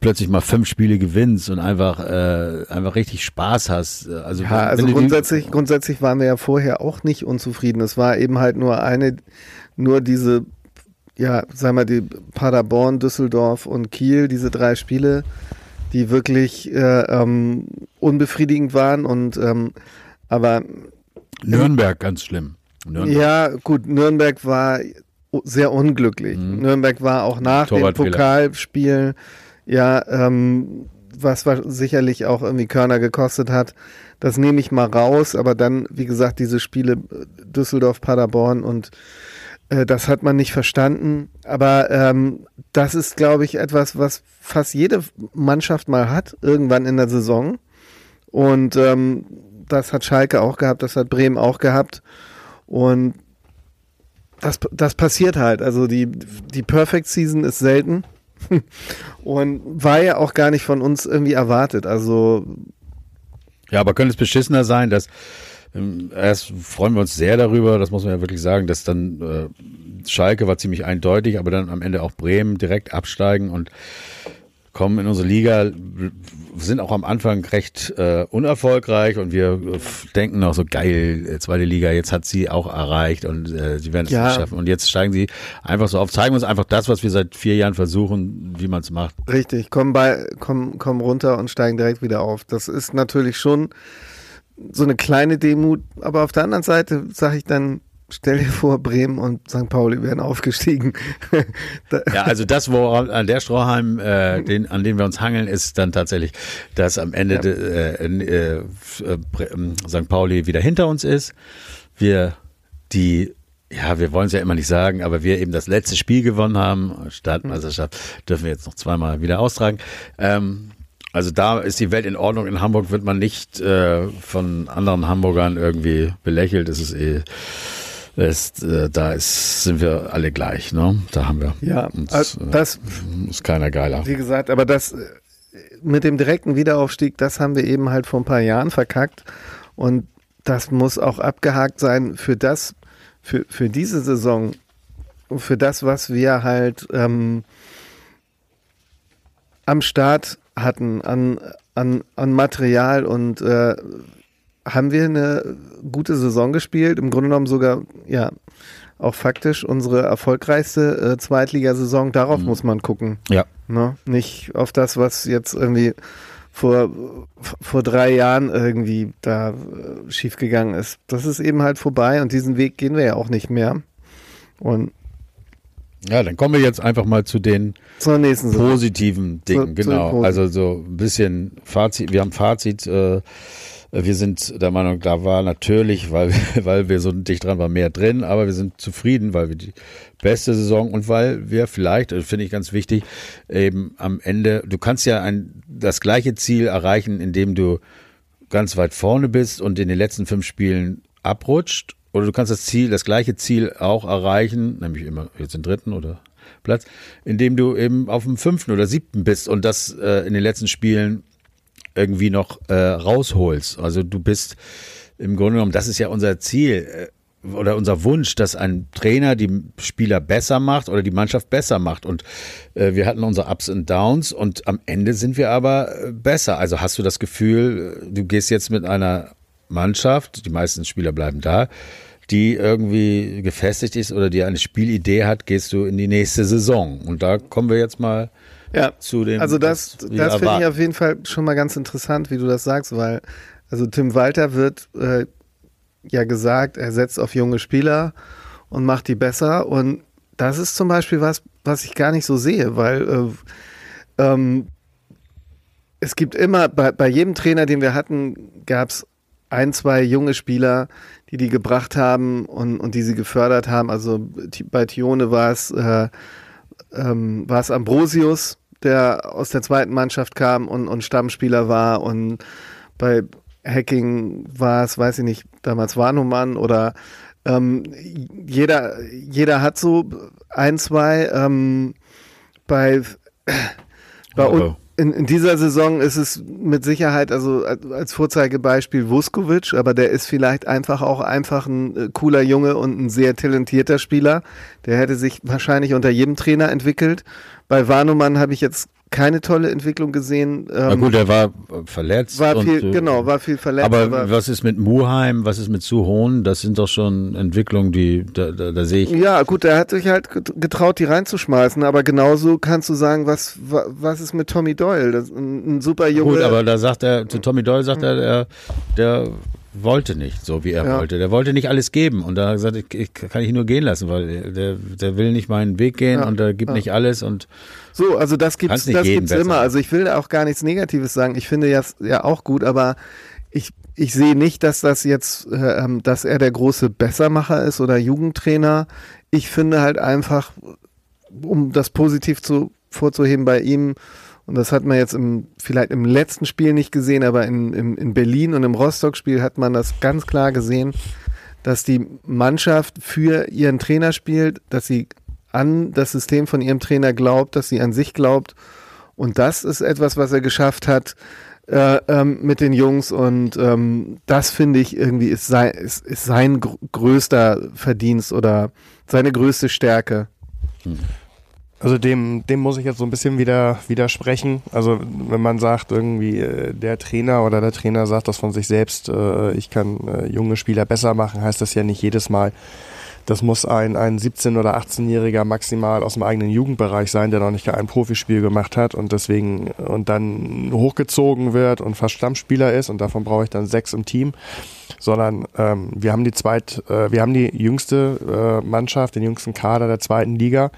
plötzlich mal fünf Spiele gewinnst und einfach äh, einfach richtig Spaß hast. Also, ja, also grundsätzlich, grundsätzlich waren wir ja vorher auch nicht unzufrieden. Es war eben halt nur eine, nur diese ja, sagen wir die Paderborn, Düsseldorf und Kiel, diese drei Spiele, die wirklich äh, ähm, unbefriedigend waren und ähm, aber Nürnberg ganz schlimm. Nürnberg. Ja, gut, Nürnberg war sehr unglücklich. Mhm. Nürnberg war auch nach dem Pokalspiel, ja, ähm, was sicherlich auch irgendwie Körner gekostet hat. Das nehme ich mal raus, aber dann, wie gesagt, diese Spiele Düsseldorf, Paderborn und äh, das hat man nicht verstanden. Aber ähm, das ist, glaube ich, etwas, was fast jede Mannschaft mal hat, irgendwann in der Saison. Und ähm, das hat Schalke auch gehabt, das hat Bremen auch gehabt. Und das, das passiert halt. Also die, die Perfect Season ist selten. Und war ja auch gar nicht von uns irgendwie erwartet. Also. Ja, aber könnte es beschissener sein, dass erst freuen wir uns sehr darüber, das muss man ja wirklich sagen, dass dann äh, Schalke war ziemlich eindeutig, aber dann am Ende auch Bremen direkt absteigen und kommen in unsere Liga, sind auch am Anfang recht äh, unerfolgreich und wir denken noch so geil, äh, zweite Liga, jetzt hat sie auch erreicht und äh, sie werden es ja. schaffen. Und jetzt steigen sie einfach so auf, zeigen uns einfach das, was wir seit vier Jahren versuchen, wie man es macht. Richtig, kommen bei, kommen, kommen runter und steigen direkt wieder auf. Das ist natürlich schon so eine kleine Demut. Aber auf der anderen Seite sage ich dann, stell dir vor, Bremen und St. Pauli wären aufgestiegen. ja, also das, wo an der Strohhalm, äh, den, an dem wir uns hangeln, ist dann tatsächlich, dass am Ende ja. de, äh, äh, St. Pauli wieder hinter uns ist. Wir die ja, wir wollen es ja immer nicht sagen, aber wir eben das letzte Spiel gewonnen haben, Stadtmeisterschaft, dürfen wir jetzt noch zweimal wieder austragen. Ähm, also da ist die Welt in Ordnung. In Hamburg wird man nicht äh, von anderen Hamburgern irgendwie belächelt. Es ist eh, ist, äh, da ist, sind wir alle gleich. Ne? Da haben wir. Ja, uns, also das äh, ist keiner geiler. Wie gesagt, aber das äh, mit dem direkten Wiederaufstieg, das haben wir eben halt vor ein paar Jahren verkackt. Und das muss auch abgehakt sein für das, für, für diese Saison, für das, was wir halt ähm, am Start hatten an, an, an Material und äh, haben wir eine gute Saison gespielt. Im Grunde genommen sogar, ja, auch faktisch unsere erfolgreichste äh, Zweitligasaison. Darauf mhm. muss man gucken. Ja. Ne? Nicht auf das, was jetzt irgendwie vor, vor drei Jahren irgendwie da äh, schiefgegangen ist. Das ist eben halt vorbei und diesen Weg gehen wir ja auch nicht mehr. Und ja, dann kommen wir jetzt einfach mal zu den positiven Dingen. Zu, genau. Zu also so ein bisschen Fazit. Wir haben Fazit. Äh, wir sind der Meinung, da war natürlich, weil, weil wir so dicht dran waren, mehr drin, aber wir sind zufrieden, weil wir die beste Saison und weil wir vielleicht, das finde ich ganz wichtig, eben am Ende, du kannst ja ein, das gleiche Ziel erreichen, indem du ganz weit vorne bist und in den letzten fünf Spielen abrutscht oder du kannst das Ziel, das gleiche Ziel auch erreichen, nämlich immer jetzt den dritten oder Platz, indem du eben auf dem fünften oder siebten bist und das äh, in den letzten Spielen irgendwie noch äh, rausholst. Also du bist im Grunde genommen, das ist ja unser Ziel äh, oder unser Wunsch, dass ein Trainer die Spieler besser macht oder die Mannschaft besser macht. Und äh, wir hatten unsere Ups und Downs und am Ende sind wir aber äh, besser. Also hast du das Gefühl, äh, du gehst jetzt mit einer Mannschaft, die meisten Spieler bleiben da, die irgendwie gefestigt ist oder die eine Spielidee hat, gehst du in die nächste Saison. Und da kommen wir jetzt mal ja, zu dem. Also das, das finde ich auf jeden Fall schon mal ganz interessant, wie du das sagst, weil also Tim Walter wird äh, ja gesagt, er setzt auf junge Spieler und macht die besser. Und das ist zum Beispiel was, was ich gar nicht so sehe, weil äh, ähm, es gibt immer, bei, bei jedem Trainer, den wir hatten, gab es ein, zwei junge Spieler, die die gebracht haben und, und die sie gefördert haben. Also bei Tione war es äh, ähm, war es Ambrosius, der aus der zweiten Mannschaft kam und, und Stammspieler war und bei Hacking war es, weiß ich nicht, damals Warnumann oder ähm, jeder, jeder hat so ein, zwei ähm, bei, bei, uns in, in, dieser Saison ist es mit Sicherheit, also als Vorzeigebeispiel Vuskovic, aber der ist vielleicht einfach auch einfach ein äh, cooler Junge und ein sehr talentierter Spieler. Der hätte sich wahrscheinlich unter jedem Trainer entwickelt. Bei Warnumann habe ich jetzt keine tolle Entwicklung gesehen. Na gut, er war verletzt. War viel, und, genau, war viel verletzt. Aber, aber, was ist mit Muheim, was ist mit Suhohn? Das sind doch schon Entwicklungen, die, da, da, da sehe ich. Ja, gut, er hat sich halt getraut, die reinzuschmeißen, aber genauso kannst du sagen, was, was ist mit Tommy Doyle? Das, ein, ein super Junge. Gut, aber da sagt er, zu Tommy Doyle sagt er, der, der wollte nicht, so wie er ja. wollte. Der wollte nicht alles geben und da hat er gesagt, ich, ich, kann ich nur gehen lassen, weil der, der will nicht meinen Weg gehen ja. und er gibt ja. nicht alles und so, also das gibt's, das gibt's immer. Also ich will auch gar nichts Negatives sagen. Ich finde das ja auch gut, aber ich, ich sehe nicht, dass das jetzt, äh, ähm, dass er der große Bessermacher ist oder Jugendtrainer. Ich finde halt einfach, um das positiv zu, vorzuheben bei ihm, und das hat man jetzt im, vielleicht im letzten Spiel nicht gesehen, aber in, in, in Berlin und im Rostock-Spiel hat man das ganz klar gesehen, dass die Mannschaft für ihren Trainer spielt, dass sie an das System von ihrem Trainer glaubt, dass sie an sich glaubt. Und das ist etwas, was er geschafft hat äh, ähm, mit den Jungs. Und ähm, das finde ich irgendwie ist sein, ist, ist sein gr größter Verdienst oder seine größte Stärke. Hm. Also dem, dem muss ich jetzt so ein bisschen wieder widersprechen. Also wenn man sagt, irgendwie äh, der Trainer oder der Trainer sagt das von sich selbst, äh, ich kann äh, junge Spieler besser machen, heißt das ja nicht jedes Mal. Das muss ein, ein 17- oder 18-Jähriger maximal aus dem eigenen Jugendbereich sein, der noch nicht ein Profispiel gemacht hat und deswegen und dann hochgezogen wird und fast Stammspieler ist und davon brauche ich dann sechs im Team. Sondern ähm, wir haben die zweit, äh, wir haben die jüngste äh, Mannschaft, den jüngsten Kader der zweiten Liga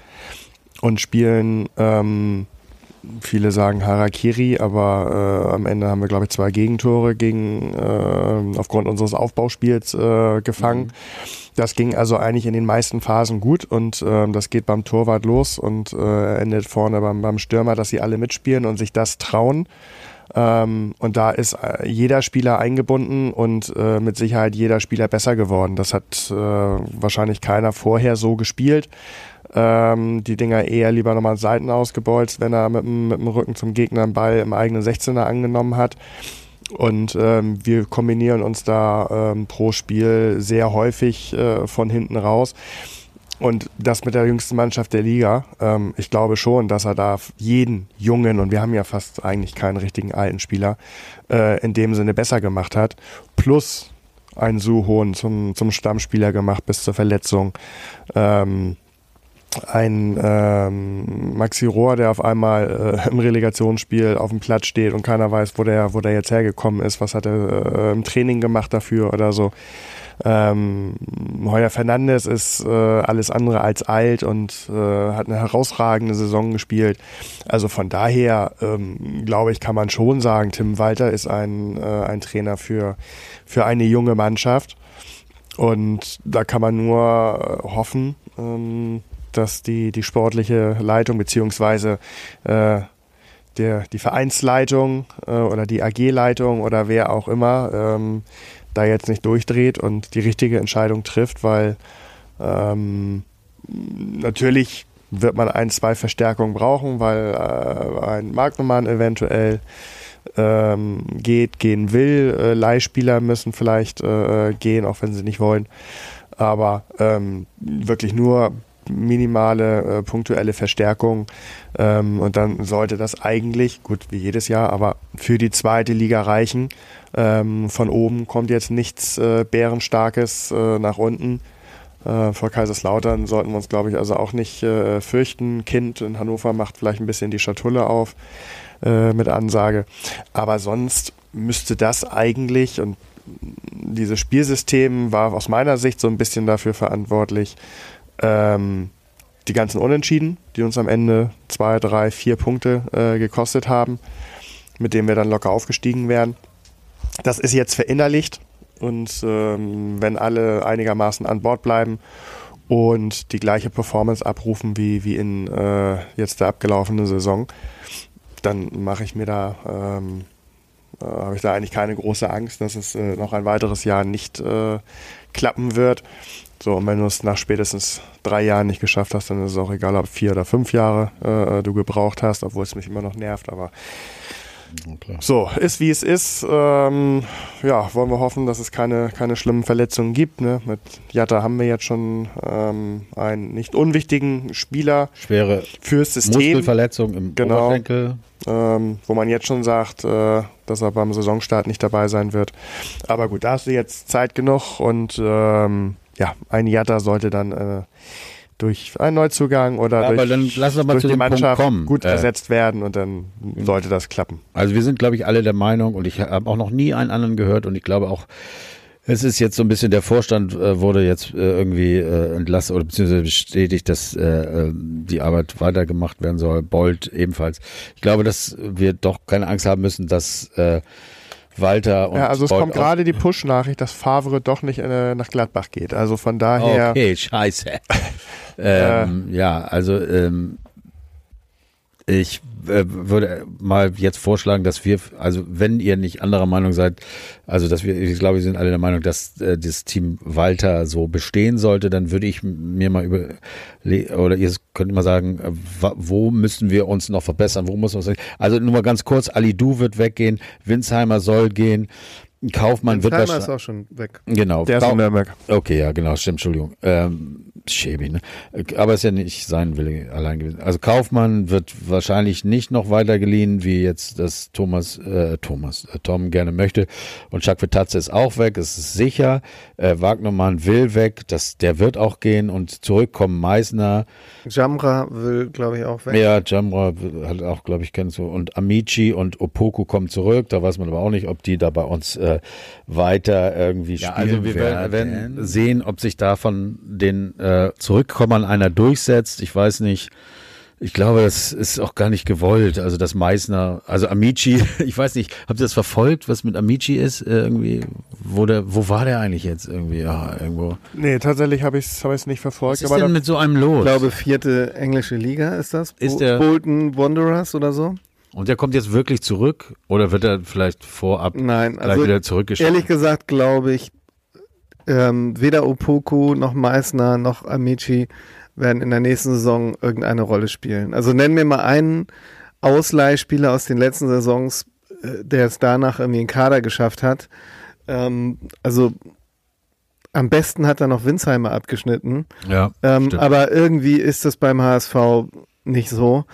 und spielen, ähm, viele sagen Harakiri, aber äh, am Ende haben wir, glaube ich, zwei Gegentore gegen, äh, aufgrund unseres Aufbauspiels äh, gefangen. Das ging also eigentlich in den meisten Phasen gut und ähm, das geht beim Torwart los und äh, endet vorne beim, beim Stürmer, dass sie alle mitspielen und sich das trauen. Ähm, und da ist äh, jeder Spieler eingebunden und äh, mit Sicherheit jeder Spieler besser geworden. Das hat äh, wahrscheinlich keiner vorher so gespielt. Ähm, die Dinger eher lieber nochmal Seiten ausgebolzt, wenn er mit, mit dem Rücken zum Gegner einen Ball im eigenen 16er angenommen hat. Und ähm, wir kombinieren uns da ähm, pro Spiel sehr häufig äh, von hinten raus. Und das mit der jüngsten Mannschaft der Liga, ähm, ich glaube schon, dass er da jeden Jungen, und wir haben ja fast eigentlich keinen richtigen alten Spieler, äh, in dem Sinne besser gemacht hat. Plus einen Suhohn zum, zum Stammspieler gemacht bis zur Verletzung. Ähm, ein ähm, Maxi Rohr, der auf einmal äh, im Relegationsspiel auf dem Platz steht und keiner weiß, wo der, wo der jetzt hergekommen ist, was hat er äh, im Training gemacht dafür oder so. Ähm, Heuer Fernandes ist äh, alles andere als alt und äh, hat eine herausragende Saison gespielt. Also von daher ähm, glaube ich, kann man schon sagen, Tim Walter ist ein, äh, ein Trainer für, für eine junge Mannschaft. Und da kann man nur äh, hoffen, ähm, dass die, die sportliche Leitung beziehungsweise äh, die Vereinsleitung äh, oder die AG-Leitung oder wer auch immer ähm, da jetzt nicht durchdreht und die richtige Entscheidung trifft, weil ähm, natürlich wird man ein, zwei Verstärkungen brauchen, weil äh, ein Marktnummern eventuell ähm, geht, gehen will. Äh, Leihspieler müssen vielleicht äh, gehen, auch wenn sie nicht wollen. Aber ähm, wirklich nur minimale äh, punktuelle Verstärkung. Ähm, und dann sollte das eigentlich, gut wie jedes Jahr, aber für die zweite Liga reichen. Ähm, von oben kommt jetzt nichts äh, Bärenstarkes äh, nach unten. Äh, vor Kaiserslautern sollten wir uns, glaube ich, also auch nicht äh, fürchten. Kind in Hannover macht vielleicht ein bisschen die Schatulle auf äh, mit Ansage. Aber sonst müsste das eigentlich und dieses Spielsystem war aus meiner Sicht so ein bisschen dafür verantwortlich, ähm, die ganzen Unentschieden, die uns am Ende zwei, drei, vier Punkte äh, gekostet haben, mit denen wir dann locker aufgestiegen wären. Das ist jetzt verinnerlicht und ähm, wenn alle einigermaßen an Bord bleiben und die gleiche Performance abrufen wie, wie in äh, jetzt der abgelaufenen Saison, dann mache ich mir da, ähm, äh, habe ich da eigentlich keine große Angst, dass es äh, noch ein weiteres Jahr nicht äh, klappen wird. So, und wenn du es nach spätestens drei Jahren nicht geschafft hast, dann ist es auch egal, ob vier oder fünf Jahre äh, du gebraucht hast, obwohl es mich immer noch nervt, aber Okay. So, ist wie es ist. Ähm, ja, wollen wir hoffen, dass es keine, keine schlimmen Verletzungen gibt. Ne? Mit Jatta haben wir jetzt schon ähm, einen nicht unwichtigen Spieler. Schwere fürs System. Muskelverletzung im genau, Oberschenkel. Ähm, wo man jetzt schon sagt, äh, dass er beim Saisonstart nicht dabei sein wird. Aber gut, da hast du jetzt Zeit genug und ähm, ja, ein Jatta sollte dann äh, durch einen Neuzugang oder ja, durch, durch die Mannschaft gut äh, ersetzt werden und dann sollte das klappen. Also wir sind, glaube ich, alle der Meinung und ich habe auch noch nie einen anderen gehört und ich glaube auch, es ist jetzt so ein bisschen, der Vorstand äh, wurde jetzt äh, irgendwie äh, entlassen oder beziehungsweise bestätigt, dass äh, äh, die Arbeit weitergemacht werden soll. Bolt ebenfalls. Ich glaube, dass wir doch keine Angst haben müssen, dass äh, Walter und Ja, also es Bolt kommt gerade die Push-Nachricht, dass Favre doch nicht äh, nach Gladbach geht. Also von daher. Okay, scheiße. ähm, ja, also ähm, ich äh, würde mal jetzt vorschlagen, dass wir, also wenn ihr nicht anderer Meinung seid, also dass wir, ich glaube, wir sind alle der Meinung, dass äh, das Team Walter so bestehen sollte, dann würde ich mir mal über, oder ihr könnt mal sagen, äh, wo müssen wir uns noch verbessern, wo muss man, also nur mal ganz kurz, Ali Du wird weggehen, Winsheimer soll gehen, Kaufmann Winsheimer wird wahrscheinlich. ist auch schon weg. Genau. Der ist in Nürnberg. Okay, ja, genau, stimmt, Entschuldigung. Ähm, Schäbi, ne? Aber ist ja nicht sein Wille allein gewesen. Also Kaufmann wird wahrscheinlich nicht noch weiter geliehen, wie jetzt das Thomas, äh, Thomas, äh, Tom gerne möchte. Und Jacques Vitatze ist auch weg, es ist sicher. Äh, Wagnermann will weg, das, der wird auch gehen und zurückkommen Meisner. Jamra will, glaube ich, auch weg. Ja, Jamra hat auch, glaube ich, kennst du. Und Amici und Opoku kommen zurück. Da weiß man aber auch nicht, ob die da bei uns äh, weiter irgendwie ja, spielen also wir werden. werden sehen, ob sich da von den äh, Zurückkommen einer durchsetzt. Ich weiß nicht. Ich glaube, das ist auch gar nicht gewollt. Also das Meißner, also Amici, ich weiß nicht, habt ihr das verfolgt, was mit Amici ist? Äh, irgendwie, wo der, wo war der eigentlich jetzt irgendwie? Ja, irgendwo. Nee, tatsächlich habe ich es hab nicht verfolgt. Was ist aber denn mit so einem los? Ich glaube, vierte englische Liga ist das. Ist der Bolton Wanderers oder so? Und der kommt jetzt wirklich zurück oder wird er vielleicht vorab Nein, also wieder zurückgeschickt? Ehrlich gesagt glaube ich, ähm, weder Opoku noch Meißner noch Amici werden in der nächsten Saison irgendeine Rolle spielen. Also nenn mir mal einen Ausleihspieler aus den letzten Saisons, äh, der es danach irgendwie in Kader geschafft hat. Ähm, also am besten hat er noch Winsheimer abgeschnitten. Ja. Ähm, aber irgendwie ist das beim HSV nicht so.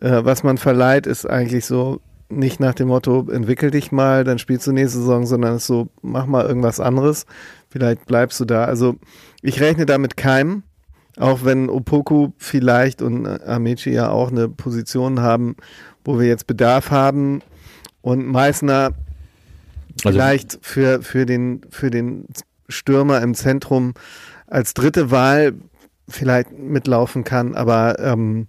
Äh, was man verleiht, ist eigentlich so nicht nach dem Motto, entwickel dich mal, dann spielst du nächste Saison, sondern es ist so, mach mal irgendwas anderes. Vielleicht bleibst du da. Also ich rechne damit keinem. Auch wenn Opoku vielleicht und Amici ja auch eine Position haben, wo wir jetzt Bedarf haben und Meißner also, vielleicht für, für, den, für den Stürmer im Zentrum als dritte Wahl vielleicht mitlaufen kann, aber ähm,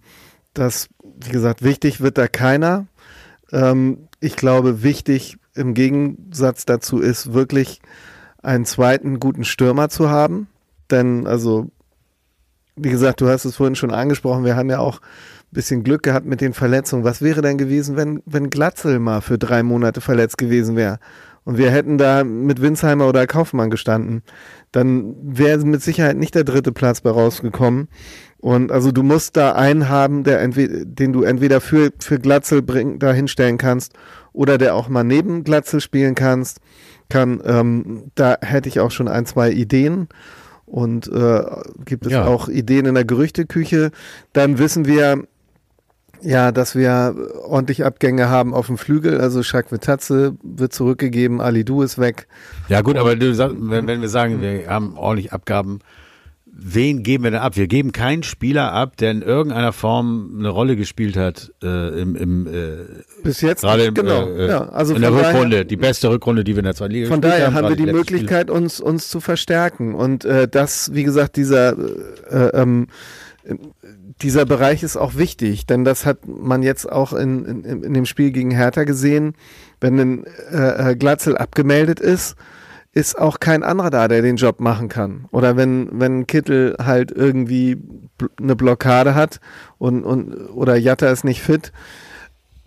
das, wie gesagt, wichtig wird da keiner. Ähm, ich glaube, wichtig im Gegensatz dazu ist wirklich einen zweiten guten Stürmer zu haben. Denn also wie gesagt, du hast es vorhin schon angesprochen, wir haben ja auch ein bisschen Glück gehabt mit den Verletzungen. Was wäre denn gewesen, wenn, wenn Glatzel mal für drei Monate verletzt gewesen wäre? Und wir hätten da mit Winsheimer oder Kaufmann gestanden. Dann wäre mit Sicherheit nicht der dritte Platz bei rausgekommen. Und also du musst da einen haben, der den du entweder für, für Glatzel bring, da hinstellen kannst oder der auch mal neben Glatzel spielen kannst, kann. Ähm, da hätte ich auch schon ein, zwei Ideen und äh, gibt es ja. auch Ideen in der Gerüchteküche. Dann wissen wir ja, dass wir ordentlich Abgänge haben auf dem Flügel. Also Schakwetatze wird zurückgegeben, Ali Du ist weg. Ja gut, aber wenn wir sagen, wir haben ordentlich Abgaben, wen geben wir denn ab? Wir geben keinen Spieler ab, der in irgendeiner Form eine Rolle gespielt hat äh, im, im äh, bis jetzt gerade im, genau. äh, ja, also in der Rückrunde, daher, die beste Rückrunde, die wir in der zweiten Liga Von daher haben, haben wir die Möglichkeit, uns uns zu verstärken. Und äh, das, wie gesagt, dieser äh, ähm, dieser Bereich ist auch wichtig, denn das hat man jetzt auch in, in, in dem Spiel gegen Hertha gesehen, wenn ein äh, äh Glatzel abgemeldet ist ist auch kein anderer da, der den Job machen kann. Oder wenn, wenn Kittel halt irgendwie eine Blockade hat und, und oder Jatta ist nicht fit,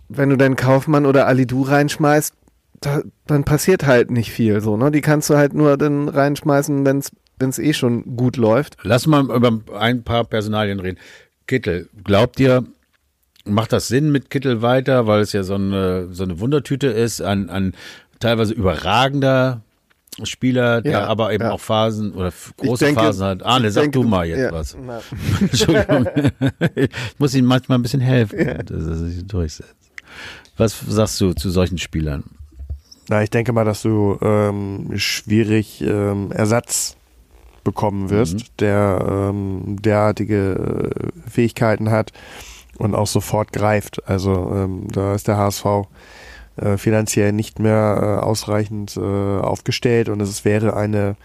wenn du deinen Kaufmann oder Alidu reinschmeißt, da, dann passiert halt nicht viel so, ne? Die kannst du halt nur dann reinschmeißen, wenn es eh schon gut läuft. Lass mal über ein paar Personalien reden. Kittel, glaubt ihr, macht das Sinn mit Kittel weiter, weil es ja so eine, so eine Wundertüte ist, an, an teilweise überragender Spieler, der ja, aber eben ja. auch Phasen oder große denke, Phasen hat. Arne, sag denke, du mal jetzt ja, was. Entschuldigung. ich muss ihm manchmal ein bisschen helfen, dass er sich durchsetzt. Was sagst du zu solchen Spielern? Na, ich denke mal, dass du ähm, schwierig ähm, Ersatz bekommen wirst, mhm. der ähm, derartige äh, Fähigkeiten hat und auch sofort greift. Also ähm, da ist der HSV äh, finanziell nicht mehr äh, ausreichend äh, aufgestellt und es wäre eine,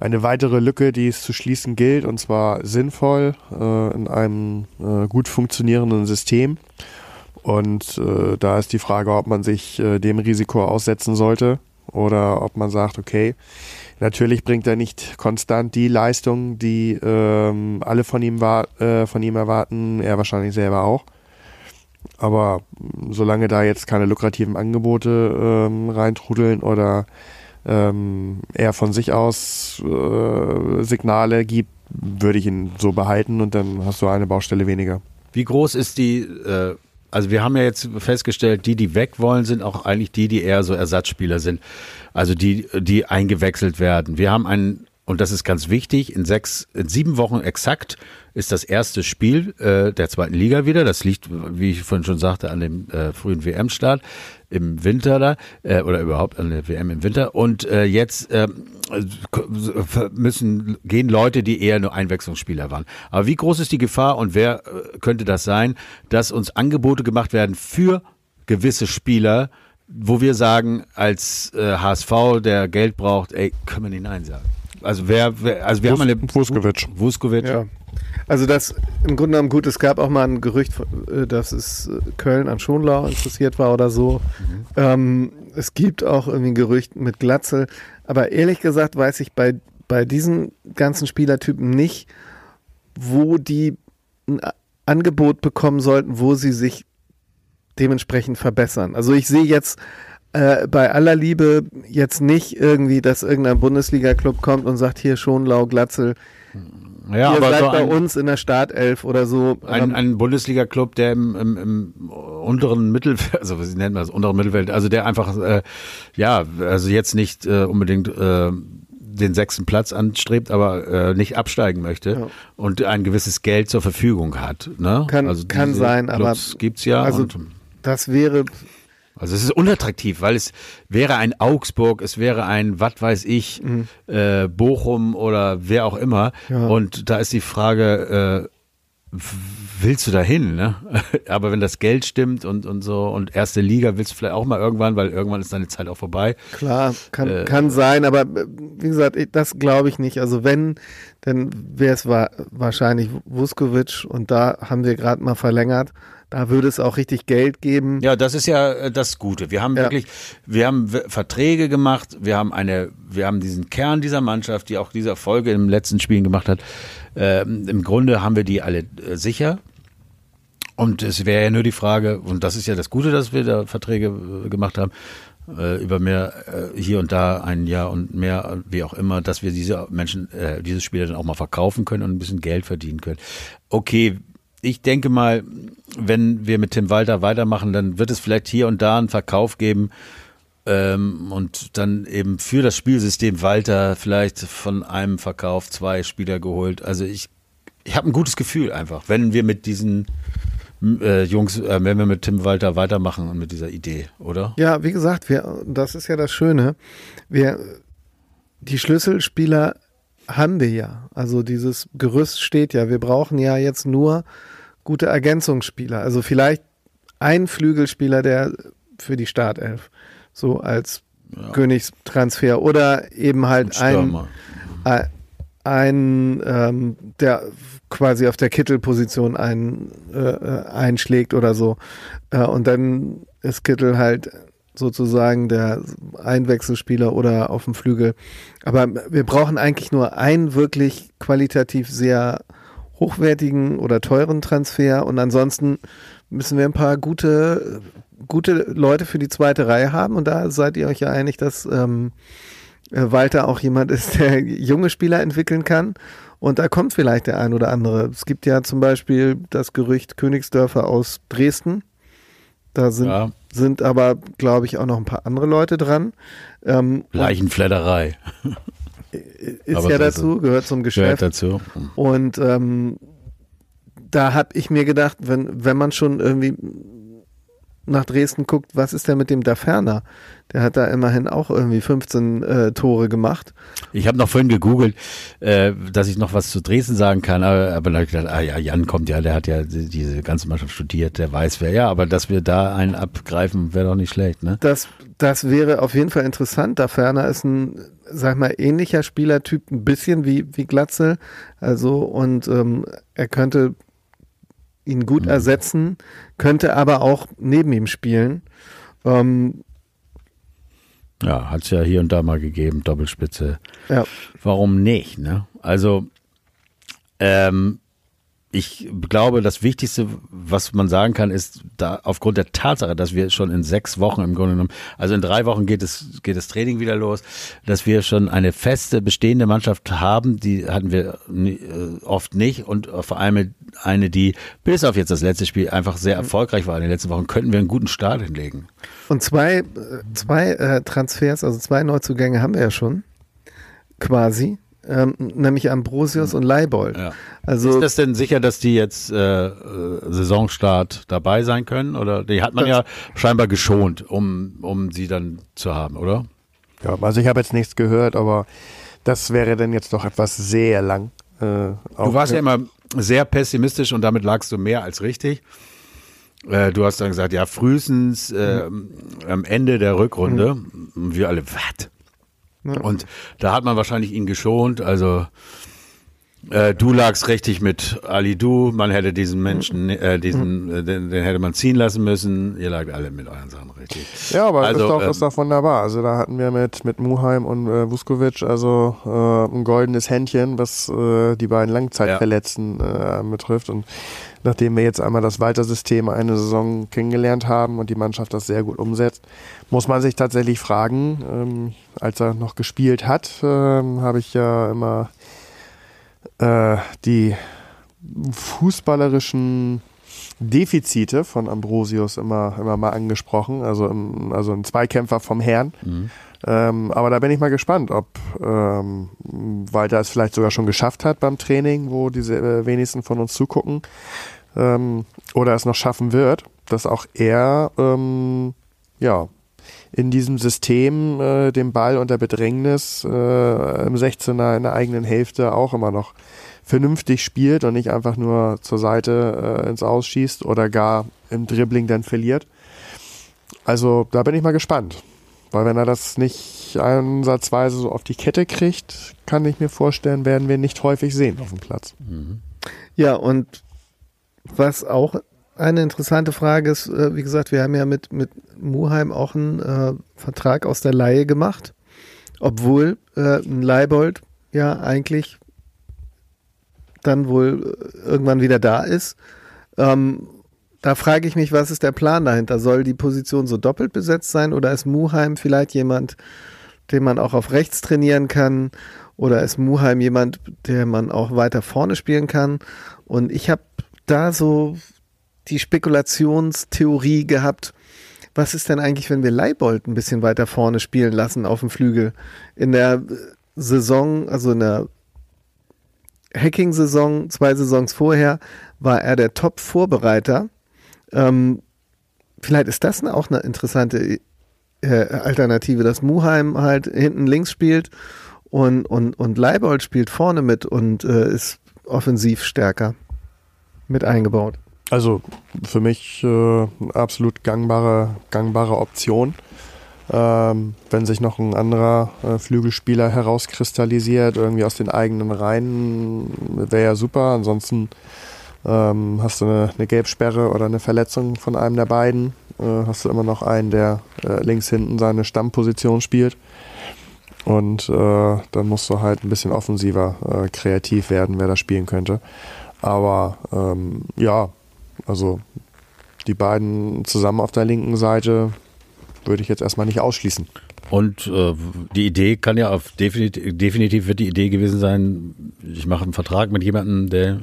eine weitere Lücke, die es zu schließen gilt und zwar sinnvoll äh, in einem äh, gut funktionierenden System. Und äh, da ist die Frage, ob man sich dem Risiko aussetzen sollte oder ob man sagt, okay, natürlich bringt er nicht konstant die Leistung, die ähm, alle von ihm, war, von ihm erwarten, er wahrscheinlich selber auch. Aber solange da jetzt keine lukrativen Angebote ähm, reintrudeln oder ähm, er von sich aus äh, Signale gibt, würde ich ihn so behalten und dann hast du eine Baustelle weniger. Wie groß ist die, äh, also wir haben ja jetzt festgestellt, die, die weg wollen, sind auch eigentlich die, die eher so Ersatzspieler sind. Also die, die eingewechselt werden. Wir haben einen und das ist ganz wichtig, in sechs, in sieben Wochen exakt ist das erste Spiel äh, der zweiten Liga wieder. Das liegt, wie ich vorhin schon sagte, an dem äh, frühen WM-Start im Winter da äh, oder überhaupt an der WM im Winter. Und äh, jetzt äh, müssen gehen Leute, die eher nur Einwechslungsspieler waren. Aber wie groß ist die Gefahr und wer äh, könnte das sein, dass uns Angebote gemacht werden für gewisse Spieler, wo wir sagen, als äh, HSV, der Geld braucht, ey, können wir nicht Nein sagen. Also wer, wer also wir Wus haben eine Vuskovic. Vuskovic. Ja. Also das im Grunde genommen gut, es gab auch mal ein Gerücht, äh, dass es äh, Köln an Schonlau interessiert war oder so. Mhm. Ähm, es gibt auch irgendwie ein Gerücht mit Glatzel. Aber ehrlich gesagt weiß ich bei, bei diesen ganzen Spielertypen nicht, wo die ein Angebot bekommen sollten, wo sie sich dementsprechend verbessern. Also ich sehe jetzt äh, bei aller Liebe jetzt nicht irgendwie, dass irgendein Bundesliga-Club kommt und sagt, hier Schonlau, Glatzel, ja, Ihr aber seid so bei uns in der Startelf oder so. Ein, ähm, ein Bundesliga-Club, der im, im, im unteren Mittelfeld, also wie nennt man das, unteren Mittelfeld, also der einfach, äh, ja, also jetzt nicht äh, unbedingt äh, den sechsten Platz anstrebt, aber äh, nicht absteigen möchte ja. und ein gewisses Geld zur Verfügung hat. Ne? Kann, also kann sein, Clubs aber gibt's ja. Also das wäre also es ist unattraktiv, weil es wäre ein Augsburg, es wäre ein, was weiß ich, mhm. äh, Bochum oder wer auch immer. Ja. Und da ist die Frage, äh, willst du da hin? Ne? Aber wenn das Geld stimmt und, und so und erste Liga willst du vielleicht auch mal irgendwann, weil irgendwann ist deine Zeit auch vorbei. Klar, kann, äh, kann sein, aber äh, wie gesagt, das glaube ich nicht. Also wenn, dann wäre es wahrscheinlich Vuskovic und da haben wir gerade mal verlängert. Da würde es auch richtig Geld geben. Ja, das ist ja äh, das Gute. Wir haben ja. wirklich, wir haben Verträge gemacht, wir haben eine, wir haben diesen Kern dieser Mannschaft, die auch diese Erfolge im letzten Spielen gemacht hat. Ähm, Im Grunde haben wir die alle äh, sicher. Und es wäre ja nur die Frage, und das ist ja das Gute, dass wir da Verträge äh, gemacht haben, äh, über mehr äh, hier und da ein Jahr und mehr, wie auch immer, dass wir diese Menschen, äh, diese Spieler dann auch mal verkaufen können und ein bisschen Geld verdienen können. Okay, ich denke mal, wenn wir mit Tim Walter weitermachen, dann wird es vielleicht hier und da einen Verkauf geben ähm, und dann eben für das Spielsystem Walter vielleicht von einem Verkauf zwei Spieler geholt. Also ich, ich habe ein gutes Gefühl einfach, wenn wir mit diesen äh, Jungs, äh, wenn wir mit Tim Walter weitermachen und mit dieser Idee, oder? Ja, wie gesagt, wir, das ist ja das Schöne. Wir, die Schlüsselspieler haben wir ja. Also dieses Gerüst steht ja. Wir brauchen ja jetzt nur gute Ergänzungsspieler. Also vielleicht ein Flügelspieler, der für die Startelf so als ja. Königstransfer oder eben halt ein, ein, ein ähm, der quasi auf der Kittelposition ein, äh, einschlägt oder so. Äh, und dann ist Kittel halt sozusagen der Einwechselspieler oder auf dem Flügel. Aber wir brauchen eigentlich nur einen wirklich qualitativ sehr hochwertigen oder teuren Transfer und ansonsten müssen wir ein paar gute, gute Leute für die zweite Reihe haben und da seid ihr euch ja einig, dass ähm, äh, Walter auch jemand ist, der junge Spieler entwickeln kann. Und da kommt vielleicht der ein oder andere. Es gibt ja zum Beispiel das Gerücht Königsdörfer aus Dresden. Da sind, ja. sind aber, glaube ich, auch noch ein paar andere Leute dran. Ähm, Leichenfledderei. Ist Aber ja dazu, gehört zum Geschäft. Gehört dazu. Und ähm, da habe ich mir gedacht, wenn, wenn man schon irgendwie nach Dresden guckt, was ist denn mit dem Daferner? Der hat da immerhin auch irgendwie 15 äh, Tore gemacht. Ich habe noch vorhin gegoogelt, äh, dass ich noch was zu Dresden sagen kann, aber, aber dann habe ich gedacht, ah ja, Jan kommt ja, der hat ja diese ganze Mannschaft studiert, der weiß wer. Ja, aber dass wir da einen abgreifen, wäre doch nicht schlecht, ne? Das, das wäre auf jeden Fall interessant. Daferner ist ein, sag mal, ähnlicher Spielertyp, ein bisschen wie, wie Glatzel. Also, und ähm, er könnte ihn gut mhm. ersetzen, könnte aber auch neben ihm spielen. Ähm, ja, hat es ja hier und da mal gegeben, Doppelspitze. Ja. Warum nicht? Ne? Also ähm, ich glaube, das Wichtigste, was man sagen kann, ist, da aufgrund der Tatsache, dass wir schon in sechs Wochen im Grunde genommen, also in drei Wochen geht es, geht das Training wieder los, dass wir schon eine feste, bestehende Mannschaft haben, die hatten wir äh, oft nicht und vor allem eine, die bis auf jetzt das letzte Spiel einfach sehr erfolgreich war in den letzten Wochen, könnten wir einen guten Start hinlegen. Und zwei, äh, zwei äh, Transfers, also zwei Neuzugänge haben wir ja schon, quasi ähm, nämlich Ambrosius mhm. und Leibold. Ja. Also, ist das denn sicher, dass die jetzt äh, Saisonstart dabei sein können? Oder die hat man ja scheinbar geschont, um, um sie dann zu haben, oder? Ja, also ich habe jetzt nichts gehört, aber das wäre dann jetzt doch etwas sehr lang. Äh, du warst ja immer sehr pessimistisch und damit lagst du mehr als richtig. Äh, du hast dann gesagt, ja, frühestens äh, mhm. am Ende der Rückrunde. Mhm. Wir alle, was? Und da hat man wahrscheinlich ihn geschont. Also Äh, du lagst richtig mit Ali Du. Man hätte diesen Menschen, äh, diesen, äh, den, den, hätte man ziehen lassen müssen. Ihr lagt alle mit euren Sachen richtig. Ja, aber also, ist, doch, ähm, ist doch wunderbar. Also da hatten wir mit, mit Muheim und äh, Vuskovic also äh, ein goldenes Händchen, was äh, die beiden Langzeitverletzten ja. äh, betrifft. Und nachdem wir jetzt einmal das Walter-System eine Saison kennengelernt haben und die Mannschaft das sehr gut umsetzt, muss man sich tatsächlich fragen, ähm, als er noch gespielt hat, ähm, habe ich ja immer äh, die fußballerischen Defizite von Ambrosius immer, immer mal angesprochen, also, im, also ein Zweikämpfer vom Herrn. Mhm. Ähm, aber da bin ich mal gespannt, ob ähm, Walter es vielleicht sogar schon geschafft hat beim Training, wo diese äh, wenigsten von uns zugucken, ähm, oder es noch schaffen wird, dass auch er ähm, ja, in diesem System äh, den Ball unter Bedrängnis äh, im 16er in der eigenen Hälfte auch immer noch vernünftig spielt und nicht einfach nur zur Seite äh, ins Ausschießt oder gar im Dribbling dann verliert. Also da bin ich mal gespannt. Weil wenn er das nicht ansatzweise so auf die Kette kriegt, kann ich mir vorstellen, werden wir nicht häufig sehen auf dem Platz. Mhm. Ja, und was auch eine interessante Frage ist, äh, wie gesagt, wir haben ja mit, mit Muheim auch einen äh, Vertrag aus der Laie gemacht, obwohl äh, ein Leibold ja eigentlich dann wohl äh, irgendwann wieder da ist. Ähm, da frage ich mich, was ist der Plan dahinter? Soll die Position so doppelt besetzt sein oder ist Muheim vielleicht jemand, den man auch auf rechts trainieren kann? Oder ist Muheim jemand, der man auch weiter vorne spielen kann? Und ich habe da so die Spekulationstheorie gehabt, was ist denn eigentlich, wenn wir Leibold ein bisschen weiter vorne spielen lassen auf dem Flügel? In der Saison, also in der Hacking-Saison, zwei Saisons vorher, war er der Top-Vorbereiter. Ähm, vielleicht ist das auch eine interessante äh, Alternative, dass Muheim halt hinten links spielt und, und, und Leibold spielt vorne mit und äh, ist offensiv stärker mit eingebaut. Also für mich äh, absolut gangbare, gangbare Option. Ähm, wenn sich noch ein anderer äh, Flügelspieler herauskristallisiert, irgendwie aus den eigenen Reihen, wäre ja super. Ansonsten ähm, hast du eine, eine, Gelbsperre oder eine Verletzung von einem der beiden, äh, hast du immer noch einen, der äh, links hinten seine Stammposition spielt. Und äh, dann musst du halt ein bisschen offensiver äh, kreativ werden, wer da spielen könnte. Aber ähm, ja, also die beiden zusammen auf der linken Seite würde ich jetzt erstmal nicht ausschließen. Und äh, die Idee kann ja auf definitiv, definitiv wird die Idee gewesen sein, ich mache einen Vertrag mit jemandem, der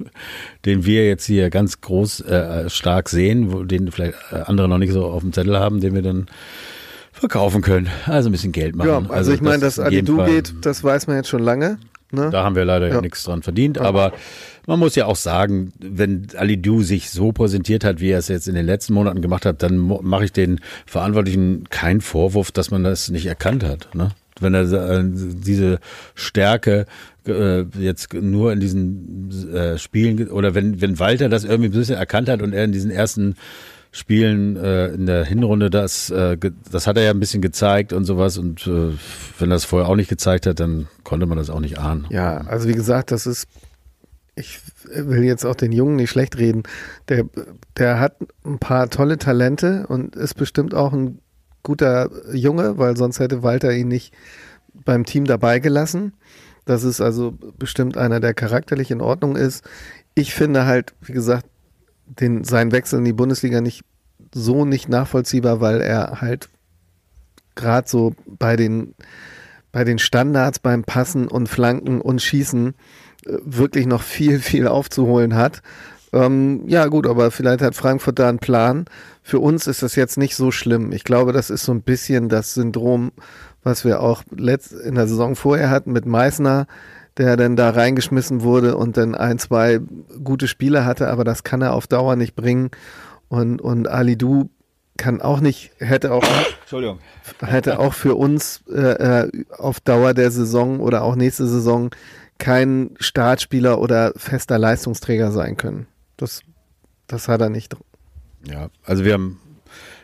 den wir jetzt hier ganz groß äh, stark sehen, wo, den vielleicht äh, andere noch nicht so auf dem Zettel haben, den wir dann verkaufen können. Also ein bisschen Geld machen. Ja, also, also ich meine, dass Adidu geht, das weiß man jetzt schon lange. Ne? Da haben wir leider ja. nichts dran verdient, aber man muss ja auch sagen, wenn Ali Du sich so präsentiert hat, wie er es jetzt in den letzten Monaten gemacht hat, dann mache ich den Verantwortlichen keinen Vorwurf, dass man das nicht erkannt hat. Ne? Wenn er äh, diese Stärke äh, jetzt nur in diesen äh, Spielen oder wenn, wenn Walter das irgendwie ein bisschen erkannt hat und er in diesen ersten Spielen äh, in der Hinrunde, das, äh, das hat er ja ein bisschen gezeigt und sowas. Und äh, wenn er es vorher auch nicht gezeigt hat, dann konnte man das auch nicht ahnen. Ja, also wie gesagt, das ist ich will jetzt auch den Jungen nicht schlecht reden. Der, der hat ein paar tolle Talente und ist bestimmt auch ein guter Junge, weil sonst hätte Walter ihn nicht beim Team dabei gelassen. Das ist also bestimmt einer, der charakterlich in Ordnung ist. Ich finde halt, wie gesagt, den, seinen Wechsel in die Bundesliga nicht so nicht nachvollziehbar, weil er halt gerade so bei den, bei den Standards, beim Passen und Flanken und Schießen wirklich noch viel, viel aufzuholen hat. Ähm, ja, gut, aber vielleicht hat Frankfurt da einen Plan. Für uns ist das jetzt nicht so schlimm. Ich glaube, das ist so ein bisschen das Syndrom, was wir auch letzt, in der Saison vorher hatten mit Meißner, der dann da reingeschmissen wurde und dann ein, zwei gute Spiele hatte, aber das kann er auf Dauer nicht bringen. Und, und Ali Du kann auch nicht, hätte auch, Entschuldigung. hätte auch für uns äh, äh auf Dauer der Saison oder auch nächste Saison kein Startspieler oder fester Leistungsträger sein können. Das, das hat er nicht. Ja, also wir haben